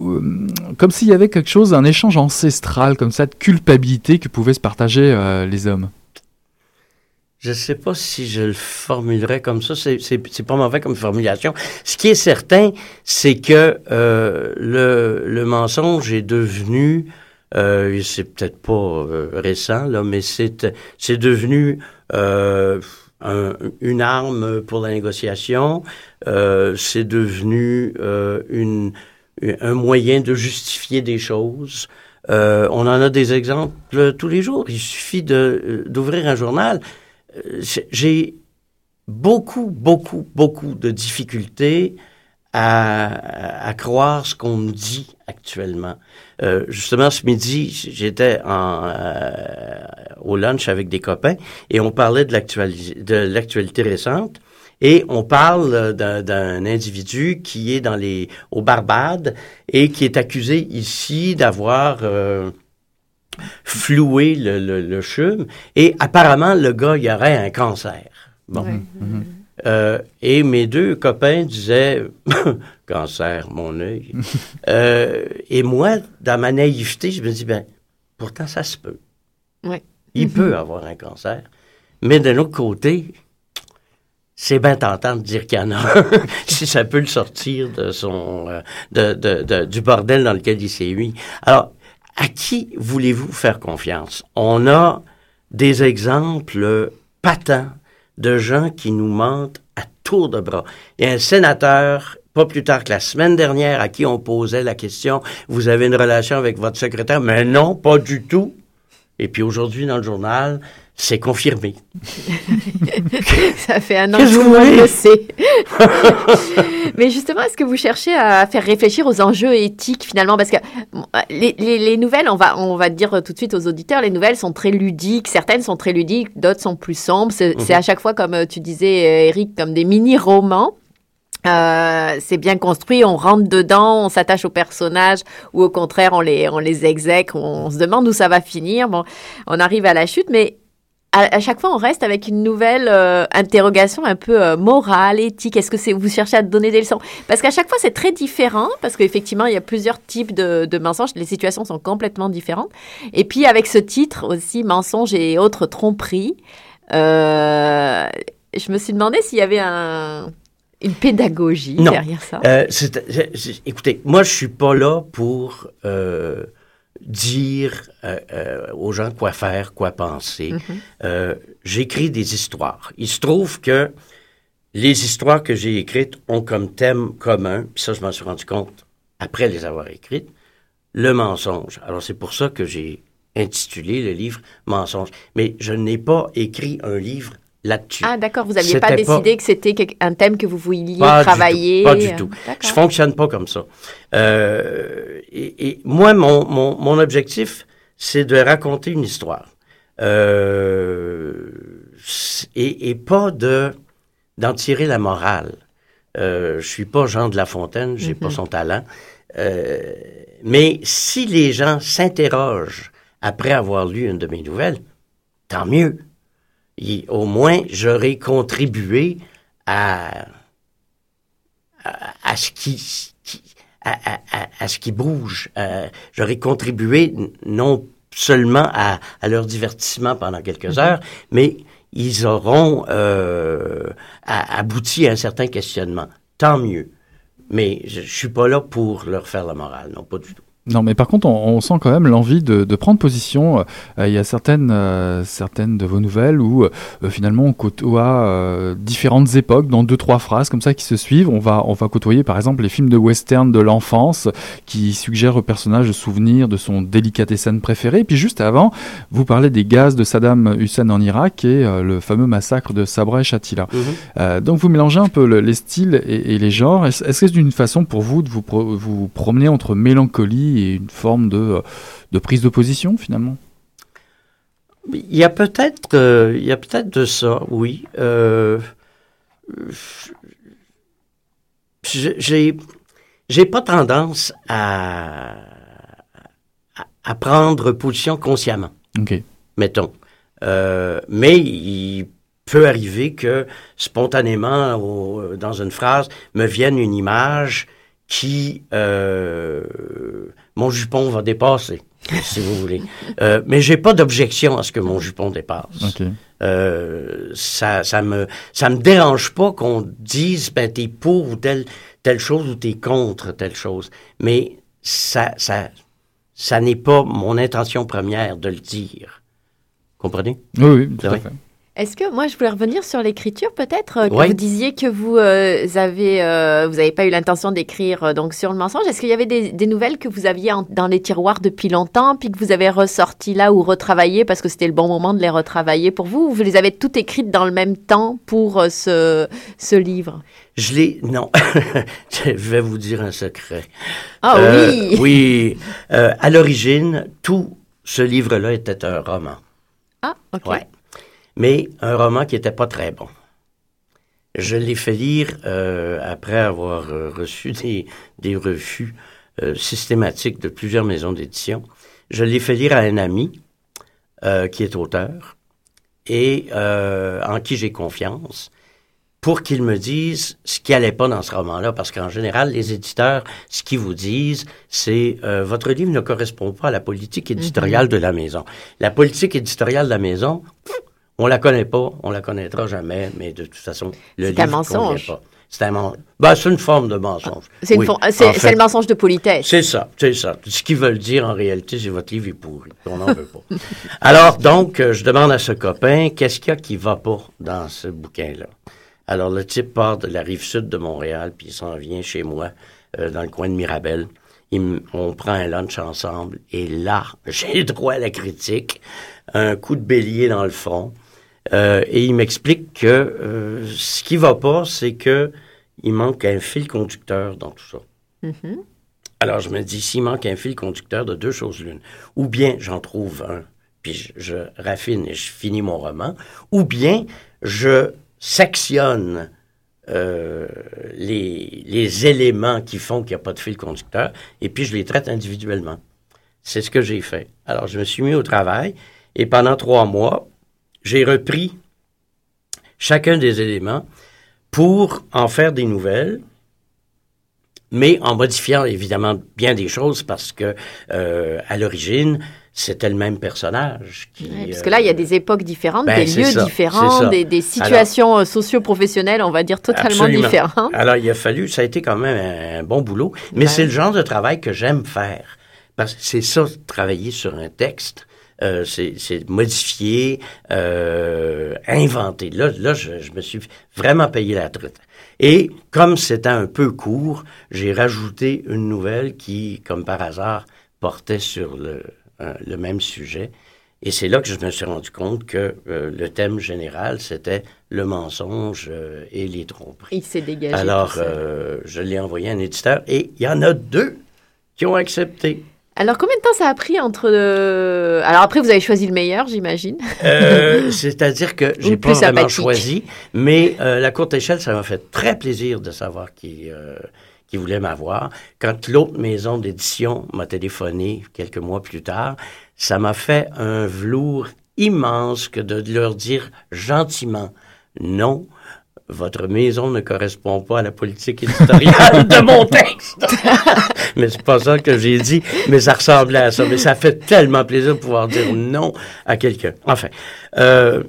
Euh, comme s'il y avait quelque chose, un échange ancestral comme ça de culpabilité que pouvaient se partager euh, les hommes. Je sais pas si je le formulerais comme ça. C'est, c'est, c'est pas mauvais comme formulation. Ce qui est certain, c'est que euh, le, mensonge est devenu, euh, c'est peut-être pas récent là, mais c'est, c'est devenu un- une arme pour la négociation. Euh, c'est devenu euh, une, un moyen de justifier des choses. Euh, on en a des exemples tous les jours. Il suffit de, d'ouvrir un journal. Euh, J'ai beaucoup, beaucoup, beaucoup de difficultés à, à croire ce qu'on me dit actuellement. Euh, justement, ce midi, j'étais en, euh, au lunch avec des copains et on parlait de l'actualité, de l'actualité récente. Et on parle d'un, d'un individu qui est dans les aux Barbades et qui est accusé ici d'avoir euh, floué le, le, le chume. Et apparemment, le gars, il aurait un cancer. Bon. Ouais. Euh, et mes deux copains disaient cancer, mon œil. Euh, et moi, dans ma naïveté, je me dis ben, pourtant ça se peut. Ouais. Il peut avoir un cancer, mais d'un autre côté, c'est bien tentant de dire qu'il y en a un, si ça peut le sortir de son, euh, de, de, de- du bordel dans lequel il s'est mis. Alors, à qui voulez-vous faire confiance? On a des exemples patents de gens qui nous mentent à tour de bras. Il y a un sénateur, pas plus tard que la semaine dernière, à qui on posait la question, vous avez une relation avec votre secrétaire? Mais non, pas du tout. Et puis aujourd'hui, dans le journal, c'est confirmé. Ça fait un an que vous le sait. Mais justement, est-ce que vous cherchez à faire réfléchir aux enjeux éthiques finalement? Parce que les, les- les nouvelles, on va, on va dire tout de suite aux auditeurs, les nouvelles sont très ludiques. Certaines sont très ludiques, d'autres sont plus sombres. C'est c'est Mhm. à chaque fois, comme euh, tu disais, euh, Eric, comme des mini-romans. Euh, c'est bien construit, on rentre dedans, on s'attache aux personnages ou au contraire on les, on les exècre, on se demande où ça va finir. Bon, on arrive à la chute, mais à, chaque fois on reste avec une nouvelle euh, interrogation un peu euh, morale, éthique. Est-ce que c'est vous cherchez à donner des leçons? Parce qu'à chaque fois c'est très différent, parce qu'effectivement il y a plusieurs types de, de mensonges, les situations sont complètement différentes. Et puis avec ce titre aussi, mensonges et autres tromperies, euh, je me suis demandé s'il y avait un, une pédagogie Non. derrière ça. Euh, écoutez, moi, je suis pas là pour euh, dire euh, aux gens quoi faire, quoi penser. Mhm. Euh, J'écris des histoires. Il se trouve que les histoires que j'ai écrites ont comme thème commun, puis ça, je m'en suis rendu compte après les avoir écrites, le mensonge. Alors, c'est pour ça que j'ai intitulé le livre Mensonge. Mais je n'ai pas écrit un livre là-dessus. Ah d'accord, vous n'aviez pas décidé que c'était un thème que vous vouliez Pas du travailler. tout, pas du euh, tout. d'accord. Je fonctionne pas comme ça. Euh, et, et moi, mon, mon, mon objectif, c'est de raconter une histoire. Euh, et, et pas de d'en tirer la morale. Euh, je suis pas Jean de La Fontaine, j'ai pas Mhm. son talent. Euh, mais si les gens s'interrogent après avoir lu une de mes nouvelles, tant mieux. Et au moins, j'aurais contribué à, à, à ce qui, qui- à, à- à- ce qui bouge. Euh, j'aurais contribué non seulement à, à leur divertissement pendant quelques heures, mais ils auront euh, abouti à un certain questionnement. Tant mieux. Mais je, je suis pas là pour leur faire la morale, non, pas du tout. Non, mais par contre, on, on sent quand même l'envie de, de prendre position. Euh, Il y a certaines, euh, certaines de vos nouvelles où euh, finalement on côtoie différentes époques dans deux trois phrases comme ça qui se suivent. On va, on va côtoyer par exemple les films de western de l'enfance qui suggèrent au personnage de souvenir de son délicatessen préféré. Et puis juste avant, vous parlez des gaz de Saddam Hussein en Irak et le fameux massacre de Sabra et Shatila. Euh, donc vous mélangez un peu le- les styles et, et les genres. Est-ce est-ce que c'est une façon pour vous de vous, pro- vous promener entre mélancolie et une forme de, euh, de prise de position finalement Il y a peut-être, euh, il y a peut-être de ça, oui. Euh, je- j'ai, j'ai pas tendance à, à, prendre position consciemment, mettons. Euh, mais il peut arriver que spontanément, au- dans une phrase, me vienne une image qui, euh, mon jupon va dépasser, si vous voulez. Euh, mais j'ai pas d'objection à ce que mon jupon dépasse. Euh, ça, ça me, ça me dérange pas qu'on dise, ben, t'es pour ou telle, telle chose ou t'es contre telle chose. Mais ça, ça, ça n'est pas mon intention première de le dire. Comprenez? Oui, oui, tout à fait. Est-ce que moi je voulais revenir sur l'écriture peut-être euh, vous disiez que vous euh, avez euh, vous n'avez pas eu l'intention d'écrire euh, donc sur le mensonge. Est-ce qu'il y avait des, des nouvelles que vous aviez en- dans les tiroirs depuis longtemps puis que vous avez ressorti là ou retravaillé parce que c'était le bon moment de les retravailler pour vous ou vous les avez toutes écrites dans le même temps pour ce, ce livre? Je l'ai, non. je vais vous dire un secret. Ah oui. Oui. À l'origine, tout ce livre-là était un roman. Ah ok. Ouais. Mais un roman qui n'était pas très bon. Je l'ai fait lire euh, après avoir euh, reçu des, des refus euh, systématiques de plusieurs maisons d'édition. Je l'ai fait lire à un ami euh, qui est auteur et en qui j'ai confiance pour qu'il me dise ce qui allait pas dans ce roman-là, parce qu'en général, les éditeurs, ce qu'ils vous disent, c'est euh, votre livre ne correspond pas à la politique éditoriale de la maison. La politique éditoriale de la maison, pff, on la connaît pas, on la connaîtra jamais, mais de toute façon, le C'est livre un mensonge. pas. C'est un mensonge. Ben, c'est une forme de mensonge. C'est une Oui, for- c'est- en c'est fait. le mensonge de politesse. C'est ça, c'est ça. Ce qu'ils veulent dire en réalité, c'est votre livre est pourri. On n'en veut pas. Alors donc, euh, je demande à ce copain, qu'est-ce qu'il y a qui va pas dans ce bouquin-là? Alors le type part de la rive sud de Montréal, puis il s'en vient chez moi, euh, dans le coin de Mirabel. il on prend un lunch ensemble et là, j'ai droit à la critique, un coup de bélier dans le front. Euh, et il m'explique que euh, ce qui va pas, c'est que il manque un fil conducteur dans tout ça. Mhm. Alors, je me dis, s'il manque un fil conducteur de deux choses l'une, ou bien j'en trouve un, puis je, je raffine et je finis mon roman, ou bien je sectionne euh, les, les éléments qui font qu'il n'y a pas de fil conducteur, et puis je les traite individuellement. C'est ce que j'ai fait. Alors, je me suis mis au travail, et pendant trois mois, j'ai repris chacun des éléments pour en faire des nouvelles, mais en modifiant évidemment bien des choses parce que euh, à l'origine c'était le même personnage. Qui, Ouais, parce que là, il y a des époques différentes, ben, des lieux ça, différents, des, des situations euh, socio-professionnelles, on va dire, totalement Absolument. différentes. Alors, il a fallu, ça a été quand même un, bon boulot, mais Ouais. c'est le genre de travail que j'aime faire. Parce que c'est ça, travailler sur un texte. Euh, c'est modifier, euh, inventer. Là, là je, je me suis vraiment payé la traite. Et comme c'était un peu court, j'ai rajouté une nouvelle qui, comme par hasard, portait sur le, euh, le même sujet. Et c'est là que je me suis rendu compte que euh, le thème général, c'était le mensonge euh, et les tromperies. Il s'est dégagé. Alors, euh, je l'ai envoyé à un éditeur et il y en a deux qui ont accepté. Alors, combien de temps ça a pris entre... Alors après, vous avez choisi le meilleur, j'imagine. Euh, C'est-à-dire que j'ai pas plus vraiment choisi, mais euh, la courte échelle, ça m'a fait très plaisir de savoir qui euh, qui voulait m'avoir. Quand l'autre maison d'édition m'a téléphoné quelques mois plus tard, ça m'a fait un velours immense que de leur dire gentiment non. Votre maison ne correspond pas à la politique éditoriale de mon texte. mais c'est pas ça que j'ai dit, mais ça ressemblait à ça. Mais ça fait tellement plaisir de pouvoir dire non à quelqu'un. Enfin, euh,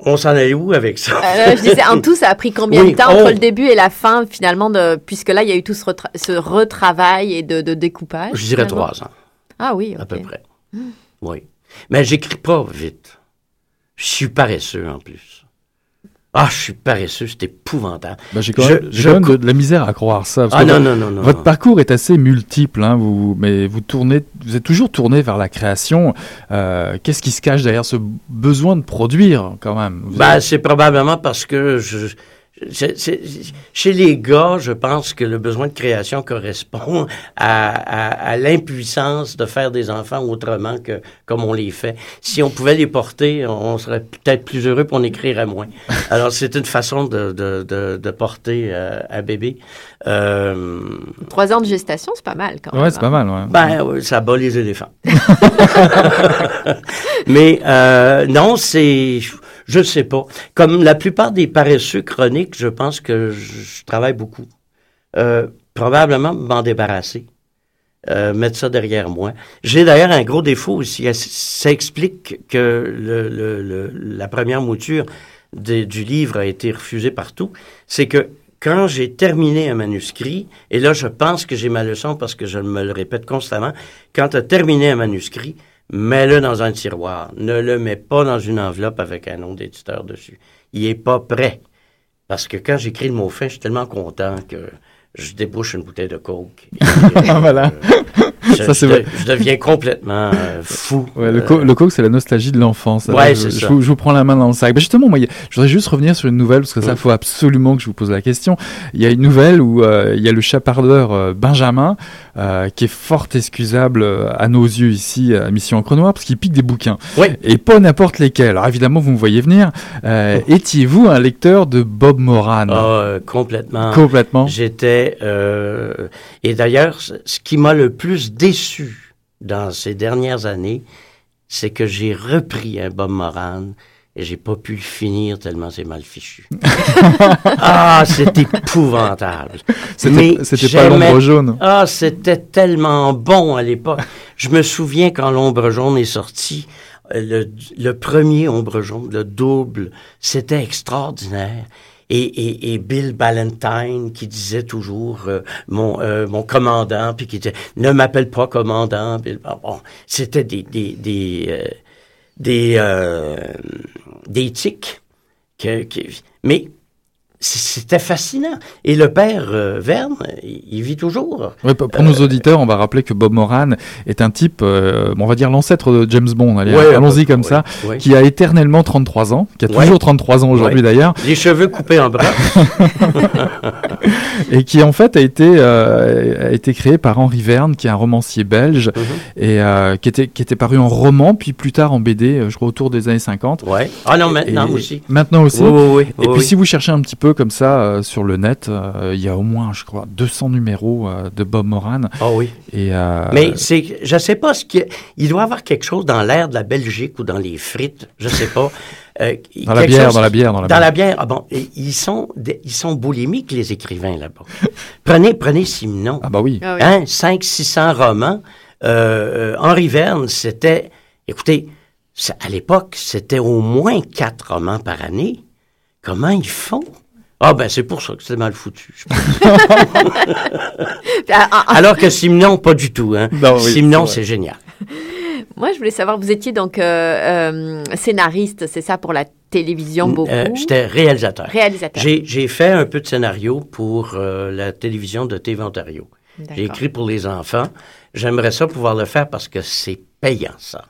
on s'en allait où avec ça? Euh, je disais, en tout, ça a pris combien Oui, de temps entre le début et la fin, finalement, de... puisque là, il y a eu tout ce, retra- ce retravail et de, de découpage. Je dirais finalement? trois ans, Ah oui, à ok. peu près. Oui. Mais j'écris pas vite. Je suis paresseux en plus. Ah, je suis paresseux, c'est épouvantable. Bah, j'ai quand Je- même, j'ai je quand même de, la misère à croire ça. parce Ah que non, non, non, non. Votre non. parcours est assez multiple, hein, vous, mais vous tournez, vous êtes toujours tourné vers la création. Euh, Qu'est-ce qui se cache derrière ce besoin de produire, quand même? Ben, avez- c'est probablement parce que je, chez les gars, je pense que le besoin de création correspond à, à, à l'impuissance de faire des enfants autrement que comme on les fait. Si on pouvait les porter, on serait peut-être plus heureux pour en écrire moins. Alors, c'est une façon de, de, de, de porter euh, un bébé. Euh, Trois ans de gestation, c'est pas mal quand même. ouais, c'est pas hein. mal. Ouais. ben, oui, ça bat les éléphants. Mais euh, non, c'est, je sais pas. Comme la plupart des paresseux chroniques, je pense que je, travaille beaucoup. Euh, probablement m'en débarrasser. Euh, mettre ça derrière moi. J'ai d'ailleurs un gros défaut aussi. Ça explique que le, le- la première mouture du livre a été refusée partout. C'est que quand j'ai terminé un manuscrit, et là je pense que j'ai ma leçon parce que je me le répète constamment, quand tu as terminé un manuscrit, mets-le dans un tiroir. Ne le mets pas dans une enveloppe avec un nom d'éditeur dessus. Il est pas prêt. Parce que quand j'écris le mot fin, je suis tellement content que je débouche une bouteille de coke. Et, euh, Voilà. Je, Ça, c'est je- vrai. je deviens complètement euh, fou. Ouais, le, Euh, co le coke, c'est la nostalgie de l'enfance. Ouais, je, vous, je vous prends la main dans le sac. Bah, justement, moi, il je voudrais juste revenir sur une nouvelle, parce que ça, Mm. faut absolument que je vous pose la question. Il y a une nouvelle où euh, il y a le chapardeur euh, Benjamin, qui est fort excusable à nos yeux ici, à Mission Encre Noire, parce qu'il pique des bouquins. Oui. Et pas n'importe lesquels. Alors évidemment, vous me voyez venir. Étiez-vous un lecteur de Bob Moran? Ah, complètement. Complètement. J'étais et d'ailleurs, ce qui m'a le plus déçu dans ces dernières années, c'est que j'ai repris un Bob Moran et j'ai pas pu le finir tellement c'est mal fichu. ah, c'est épouvantable. C'était c'était pas l'ombre jaune. Ah, c'était tellement bon à l'époque. Je me souviens quand l'ombre jaune est sorti, euh, le, le premier ombre jaune, le double, c'était extraordinaire. Et, et, et Bill Ballantyne qui disait toujours euh, mon euh, mon commandant puis qui disait ne m'appelle pas commandant Bill. Ah, bon c'était des des des euh, des euh, des tics que, que mais c'était fascinant. Et le père euh, Verne, il, vit toujours. Pour pour nos auditeurs, on va rappeler que Bob Moran est un type, euh, on va dire l'ancêtre de James Bond. Allez, Ouais, allons-y comme ouais, ça, ouais. qui a éternellement 33 ans, qui a toujours 33 ans aujourd'hui d'ailleurs, Les cheveux coupés en bras. et qui en fait a été euh, a été créé par Henri Verne, qui est un romancier belge, Mhm. et euh, qui était qui était paru en roman, puis plus tard en BD, euh, je crois autour des années 50. Ouais. Ah non, maintenant Et- aussi. Maintenant aussi. Et puis si vous cherchez un petit peu comme ça euh, sur le net, euh, il y a au moins, je crois, 200 numéros euh, de Bob Moran. Ah oui. Et euh, Mais c'est, je sais pas ce qu'il il doit y avoir quelque chose dans l'air de la Belgique ou dans les frites, je sais pas. Euh, dans la bière, chose- dans la bière, dans la Dans bière. la bière, ah bon, ils sont, ils sont boulimiques les écrivains là-bas. prenez, prenez Simenon. Ah bah oui. Ah oui. Hein, 5 600 romans. Henri Verne, c'était, écoutez, à l'époque, c'était au moins quatre romans par année. Comment ils font? Ah ben c'est pour ça que c'est mal foutu. je pense. Ah, ah, ah, Alors que Simenon, pas du tout. Hein. Non, oui, Simenon, c'est génial. moi, je voulais savoir, vous étiez donc euh, euh, scénariste, c'est ça, pour la télévision beaucoup. Euh, J'étais réalisateur. Réalisateur. J'ai fait un peu de scénario pour euh, la télévision de TV Ontario. J'ai écrit pour les enfants. J'aimerais ça pouvoir le faire parce que c'est payant, ça.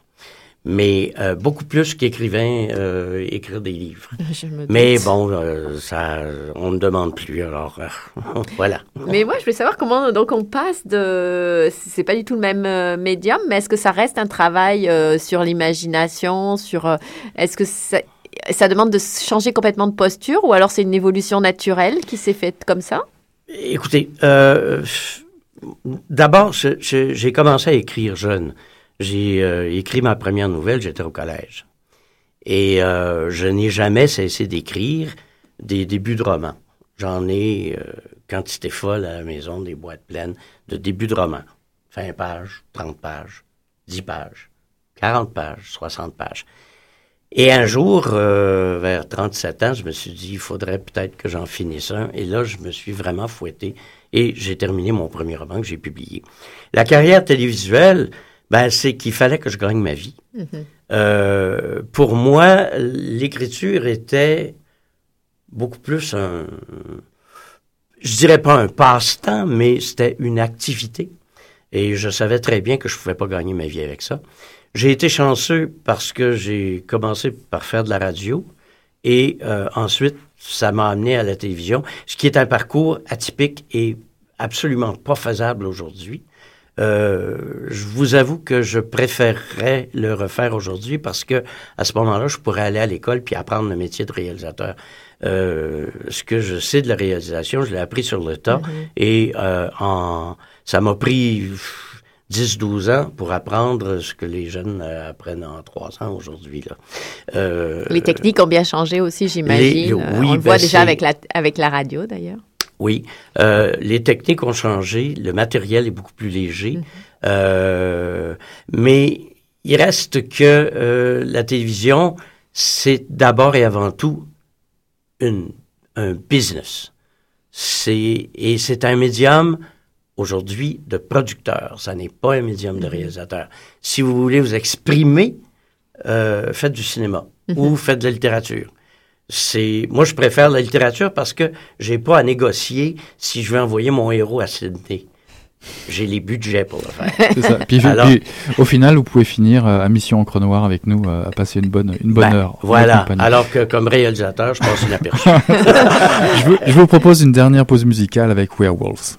Mais euh, beaucoup plus qu'écrivain, euh, écrire des livres. Mais bon, euh, ça, on ne demande plus, alors voilà. Mais moi, je voulais savoir comment donc on passe de. C'est pas du tout le même médium, mais est-ce que ça reste un travail sur l'imagination, sur. est-ce que ça, ça demande de changer complètement de posture, ou alors c'est une évolution naturelle qui s'est faite comme ça? Écoutez, d'abord, j'ai commencé à écrire jeune. J'ai euh, écrit ma première nouvelle, j'étais au collège. Et euh, je n'ai jamais cessé d'écrire des débuts de romans. J'en ai euh, quantité folle à la maison, des boîtes pleines de débuts de romans. 20 pages, 30 pages, 10 pages, 40 pages, 60 pages. Et un jour, euh, vers 37 ans, je me suis dit, il faudrait peut-être que j'en finisse un. Et là, je me suis vraiment fouetté et j'ai terminé mon premier roman que j'ai publié. La carrière télévisuelle, ben, c'est qu'il fallait que je gagne ma vie. Euh, pour moi, l'écriture était beaucoup plus un, je dirais pas un passe-temps, mais c'était une activité. Et je savais très bien que je pouvais pas gagner ma vie avec ça. J'ai été chanceux parce que j'ai commencé par faire de la radio et euh, ensuite ça m'a amené à la télévision, ce qui est un parcours atypique et absolument pas faisable aujourd'hui. Euh, je vous avoue que je préférerais le refaire aujourd'hui parce que à ce moment-là, je pourrais aller à l'école puis apprendre le métier de réalisateur. Euh, ce que je sais de la réalisation, je l'ai appris sur le tas et euh, en, ça m'a pris 10-12 ans pour apprendre ce que les jeunes euh, apprennent en 3 ans aujourd'hui. là. Euh, Les techniques ont bien changé aussi, j'imagine. oui, on le ben, voit déjà c'est- avec la, avec la radio, d'ailleurs. Oui, euh, les techniques ont changé, le matériel est beaucoup plus léger, euh, mais il reste que euh, la télévision, c'est d'abord et avant tout une, un business. Et c'est un médium aujourd'hui de producteur. Ça n'est pas un médium de réalisateur. Si vous voulez vous exprimer, faites du cinéma ou faites de la littérature. C'est moi je préfère la littérature parce que j'ai pas à négocier si je veux envoyer mon héros à Sydney. J'ai les budgets pour le faire. C'est ça. Puis, Alors- puis, au final, vous pouvez finir euh, à Mission Encre Noire avec nous, euh, à passer une bonne, une bonne Ben, heure. Voilà. Alors que comme réalisateur, je passe inaperçu. je, vous, je vous propose une dernière pause musicale avec Werewolves.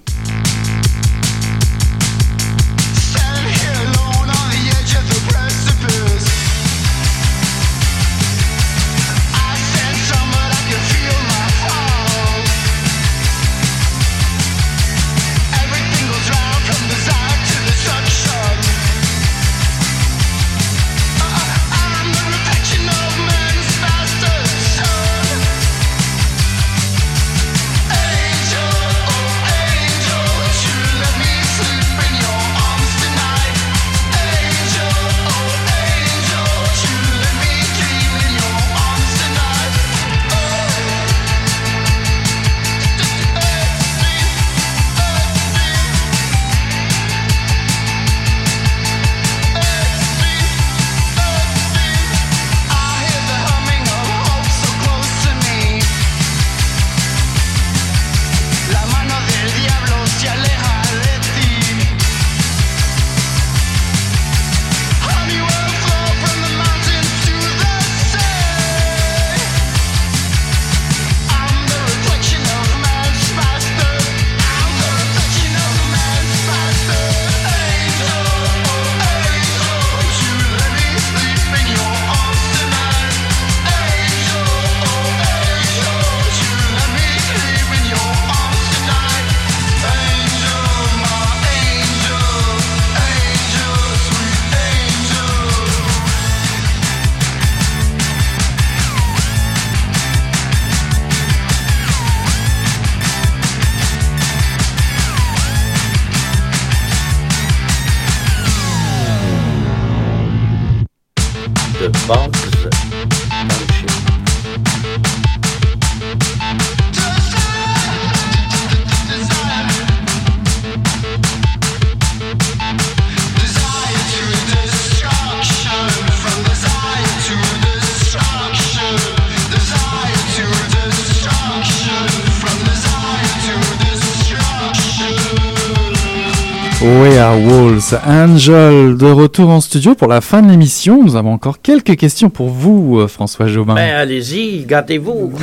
Angel, de retour en studio pour la fin de l'émission. Nous avons encore quelques questions pour vous, euh, François Jobin. Ben, allez-y, gâtez-vous.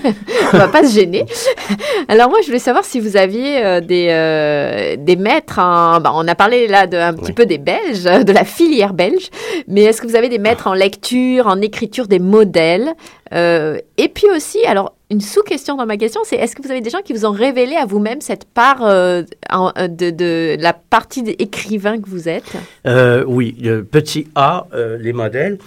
On va pas se gêner. Alors moi, je voulais savoir si vous aviez euh, des, euh, des maîtres en... bah, on a parlé là de, un petit Oui. peu des Belges, de la filière belge, mais est-ce que vous avez des maîtres en lecture, en écriture, des modèles Euh, Et puis aussi, alors, une sous-question dans ma question, c'est est-ce que vous avez des gens qui vous ont révélé à vous-même cette part euh, en- euh, de, de la partie d'écrivain que vous êtes? Euh, oui, le petit A, euh, les modèles.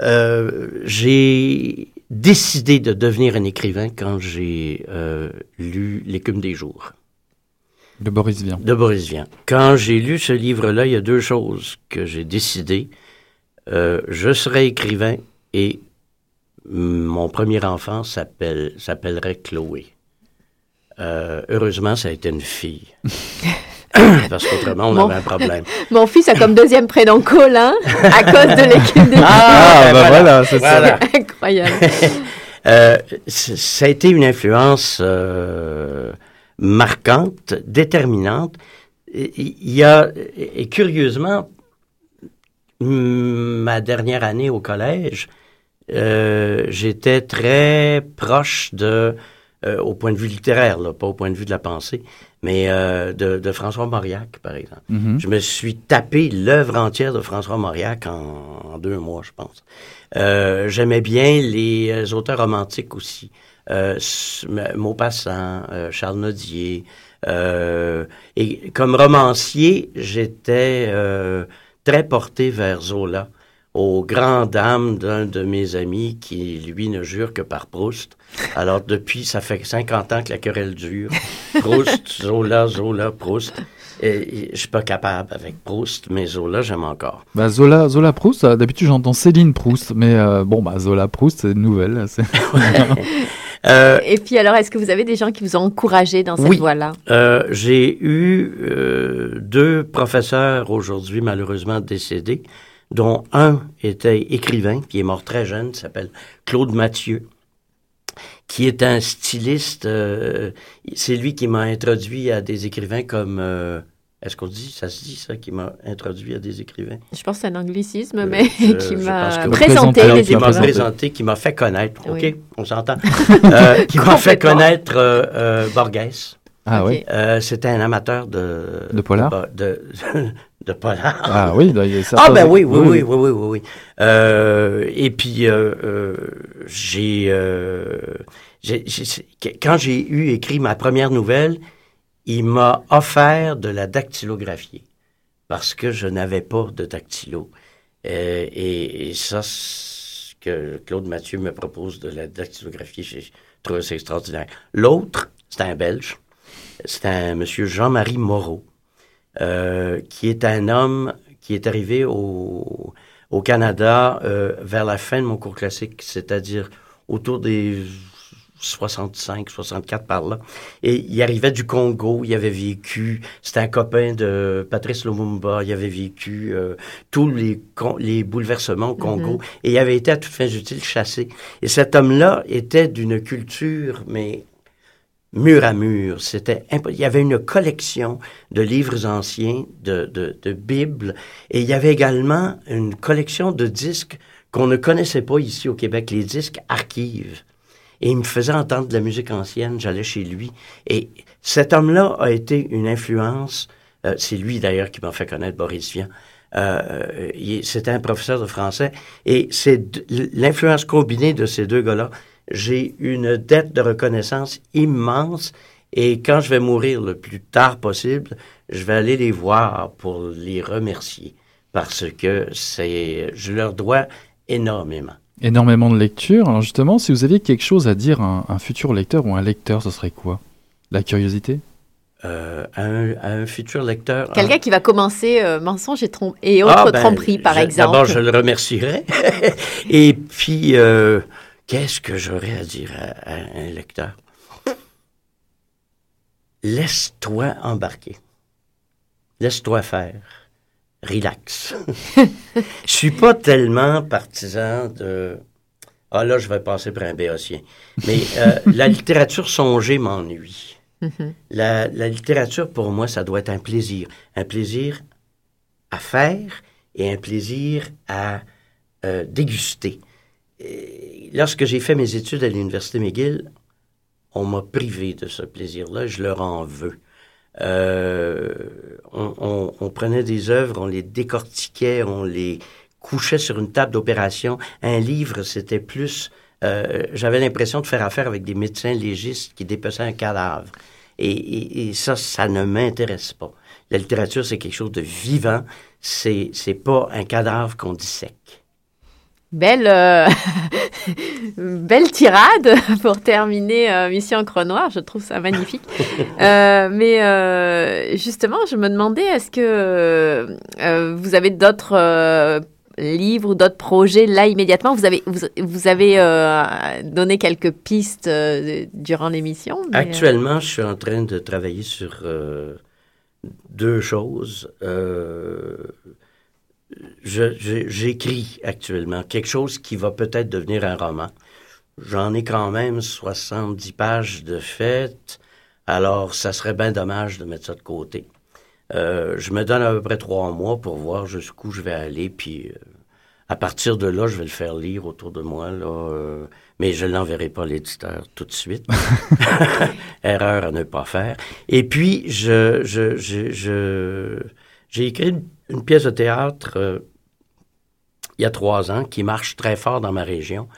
Euh, j'ai décidé de devenir un écrivain quand j'ai euh, lu L'écume des jours De Boris Vian. de Boris Vian. Quand j'ai lu ce livre-là, il y a deux choses que j'ai décidé. Euh, je serai écrivain et mon premier enfant s'appelle, s'appellerait Chloé. Euh, heureusement, ça a été une fille. Parce qu'autrement, on Mon- avait un problème. Mon fils a comme deuxième prénom Colin à cause de l'équipe des Ah, ben bah voilà, c'est Voilà. Incroyable. Euh, ça a été une influence euh, marquante, déterminante. Et- Il y a, et curieusement, ma dernière année au collège, euh, j'étais très proche de, euh, au point de vue littéraire, là, pas au point de vue de la pensée, mais euh, de, de François Mauriac, par exemple. Mhm. Je me suis tapé l'œuvre entière de François Mauriac en, en deux mois, je pense. Euh, J'aimais bien les euh, auteurs romantiques aussi. Euh, Maupassant, Charles Nodier. Euh, et comme romancier, j'étais euh, très porté vers Zola, aux grandes dames d'un de mes amis qui, lui, ne jure que par Proust. Alors, depuis, ça fait 50 ans que la querelle dure. Proust, Zola, Zola, Proust. Et, et je suis pas capable avec Proust, mais Zola, j'aime encore. Bah, Zola, Zola Proust, euh, d'habitude j'entends Céline Proust, mais euh, bon, bah, Zola Proust, c'est une nouvelle. c'est- Euh, Et puis alors, est-ce que vous avez des gens qui vous ont encouragé dans cette Oui. voie-là? Euh, j'ai eu euh, deux professeurs aujourd'hui malheureusement décédés, dont un était écrivain, qui est mort très jeune, s'appelle Claude Mathieu, qui est un styliste. euh, c'est lui qui m'a introduit à des écrivains comme... euh, est-ce qu'on dit, ça se dit ça, qui m'a introduit à des écrivains? Je pense que c'est un anglicisme, Euh, mais je- qui m'a présenté les qui qui m'a présenté. qui m'a fait connaître, OK? Oui. On s'entend? Euh, qui m'a fait connaître euh, euh, Borges. Ah oui. Euh, C'était un amateur de... De polar? De, de, de polar. Ah oui, bah, il y a Ah ben oui, oui, oui, oui, oui, oui. oui. Euh, et puis, euh, euh, j'ai, euh, j'ai- j'ai- quand j'ai eu écrit ma première nouvelle, il m'a offert de la dactylographier parce que je n'avais pas de dactylo. Euh, et, et ça, ce que Claude Mathieu me propose de la dactylographie, j'ai trouvé ça extraordinaire. L'autre, c'est un Belge, c'est un monsieur Jean-Marie Moreau, euh, qui est un homme qui est arrivé au, au Canada euh, vers la fin de mon cours classique, c'est-à-dire autour des 65, 64 par là. Et il arrivait du Congo, il avait vécu, c'était un copain de Patrice Lumumba, il avait vécu euh, tous les, les bouleversements au Congo, et il avait été à toute fin utile chassé. Et cet homme-là était d'une culture, mais mur à mur. C'était il y avait une collection de livres anciens, de, de, de bibles, et il y avait également une collection de disques qu'on ne connaissait pas ici au Québec, les disques archives. Et il me faisait entendre de la musique ancienne, j'allais chez lui. Et cet homme-là a été une influence, euh, c'est lui d'ailleurs qui m'a fait connaître Boris Vian. Euh, il- C'était un professeur de français. Et c'est l'influence combinée de ces deux gars-là. J'ai une dette de reconnaissance immense. Et quand je vais mourir le plus tard possible, je vais aller les voir pour les remercier. Parce que c'est, je leur dois énormément. Énormément de lectures. Alors justement, si vous aviez quelque chose à dire à un, un futur lecteur ou un lecteur, ce serait quoi? La curiosité? Euh, à, un, à un futur lecteur. Quelqu'un qui va commencer euh, mensonge et, trom- et Ah, autres ben, tromperies, par je- exemple. D'abord, je le remercierai. Et puis, euh, qu'est-ce que j'aurais à dire à, à un lecteur? Laisse-toi embarquer. Laisse-toi faire. Relax. Je suis pas tellement partisan de... Ah là, je vais passer pour un béotien. Mais euh, la littérature songée m'ennuie. Mhm. La, la littérature, pour moi, ça doit être un plaisir. Un plaisir à faire et un plaisir à euh, déguster. Et lorsque j'ai fait mes études à l'Université McGill, on m'a privé de ce plaisir-là, je leur en veux. Euh, on, prenait des œuvres, on les décortiquait, on les couchait sur une table d'opération. Un livre, c'était plus... euh, J'avais l'impression de faire affaire avec des médecins légistes qui dépeçaient un cadavre. Et, et- ça, ça ne m'intéresse pas. La littérature, c'est quelque chose de vivant. C'est c'est pas un cadavre qu'on dissèque. Belle, euh, belle tirade pour terminer euh, Mission Encre Noire. Je trouve ça magnifique. Euh, mais euh, justement, je me demandais, est-ce que vous avez d'autres livres ou d'autres projets là immédiatement? Vous avez, vous, vous avez donné quelques pistes durant l'émission. mais, Actuellement, je suis en train de travailler sur deux choses. J'écris actuellement quelque chose qui va peut-être devenir un roman. J'en ai quand même 70 pages de fait, alors ça serait bien dommage de mettre ça de côté. Euh, je me donne à peu près trois mois pour voir jusqu'où je vais aller, puis euh, à partir de là, je vais le faire lire autour de moi, là, euh, mais je ne l'enverrai pas à l'éditeur tout de suite. Erreur à ne pas faire. Et puis, je, je, je, je- j'ai écrit une, une pièce de théâtre euh, il y a trois ans qui marche très fort dans ma région.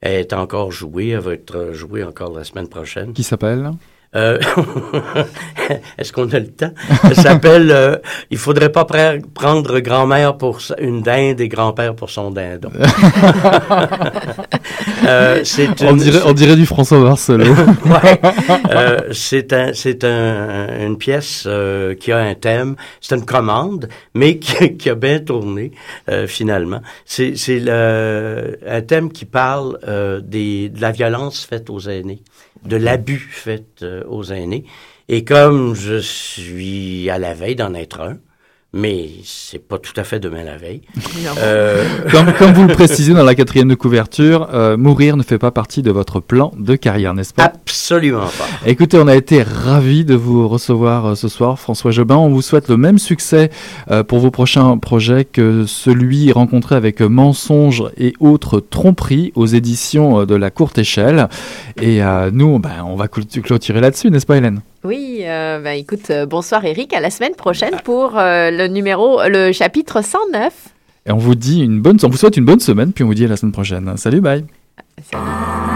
Elle est encore jouée, elle va être jouée encore la semaine prochaine. Qui s'appelle? Euh, Est-ce qu'on a le temps? Ça s'appelle euh, Il faudrait pas pre- prendre grand-mère pour une dinde et grand-père pour son dindon. Euh, c'est on, une- dirait, on dirait du François Barcelot. Ouais. Euh, c'est un, c'est un, une pièce euh, qui a un thème. C'est une commande, mais qui, qui a bien tourné euh, finalement. C'est, c'est le, un thème qui parle euh, des, de la violence faite aux aînés, de l'abus fait euh, aux aînés. Et comme je suis à la veille d'en être un, mais c'est pas tout à fait demain la veille. Euh, comme, comme vous le précisez dans la quatrième de couverture, euh, mourir ne fait pas partie de votre plan de carrière, n'est-ce pas? Absolument pas. Écoutez, on a été ravis de vous recevoir euh, ce soir, François Jobin. On vous souhaite le même succès euh, pour vos prochains projets que celui rencontré avec Mensonges et autres tromperies aux éditions euh, de la courte échelle. Et euh, nous, ben, on va clôt- clôturer là-dessus, n'est-ce pas, Hélène? Oui, euh, bah, écoute, euh, bonsoir Eric, à la semaine prochaine pour euh, le numéro, le chapitre 109. Et on vous dit une bonne, on vous souhaite une bonne semaine, puis on vous dit à la semaine prochaine. Salut, bye. Salut.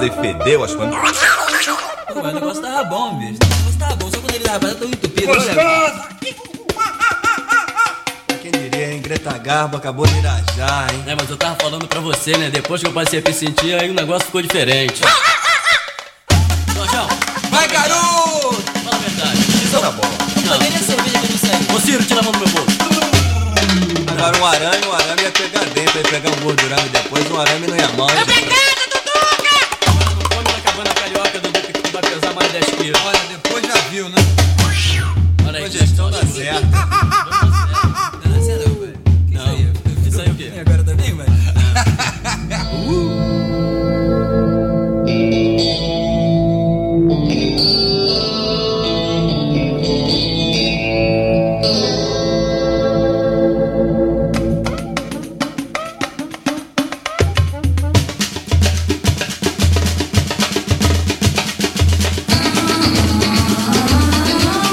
Coisa e fedeu as coisas. Pô, mas o negócio tava bom, bicho. O negócio tava bom, só quando ele tava tão entupido. Olha, Quem diria, hein? Greta Garbo acabou de irajar, hein? É, mas eu tava falando pra você, né? Depois que eu passei a me sentir, aí o negócio ficou diferente.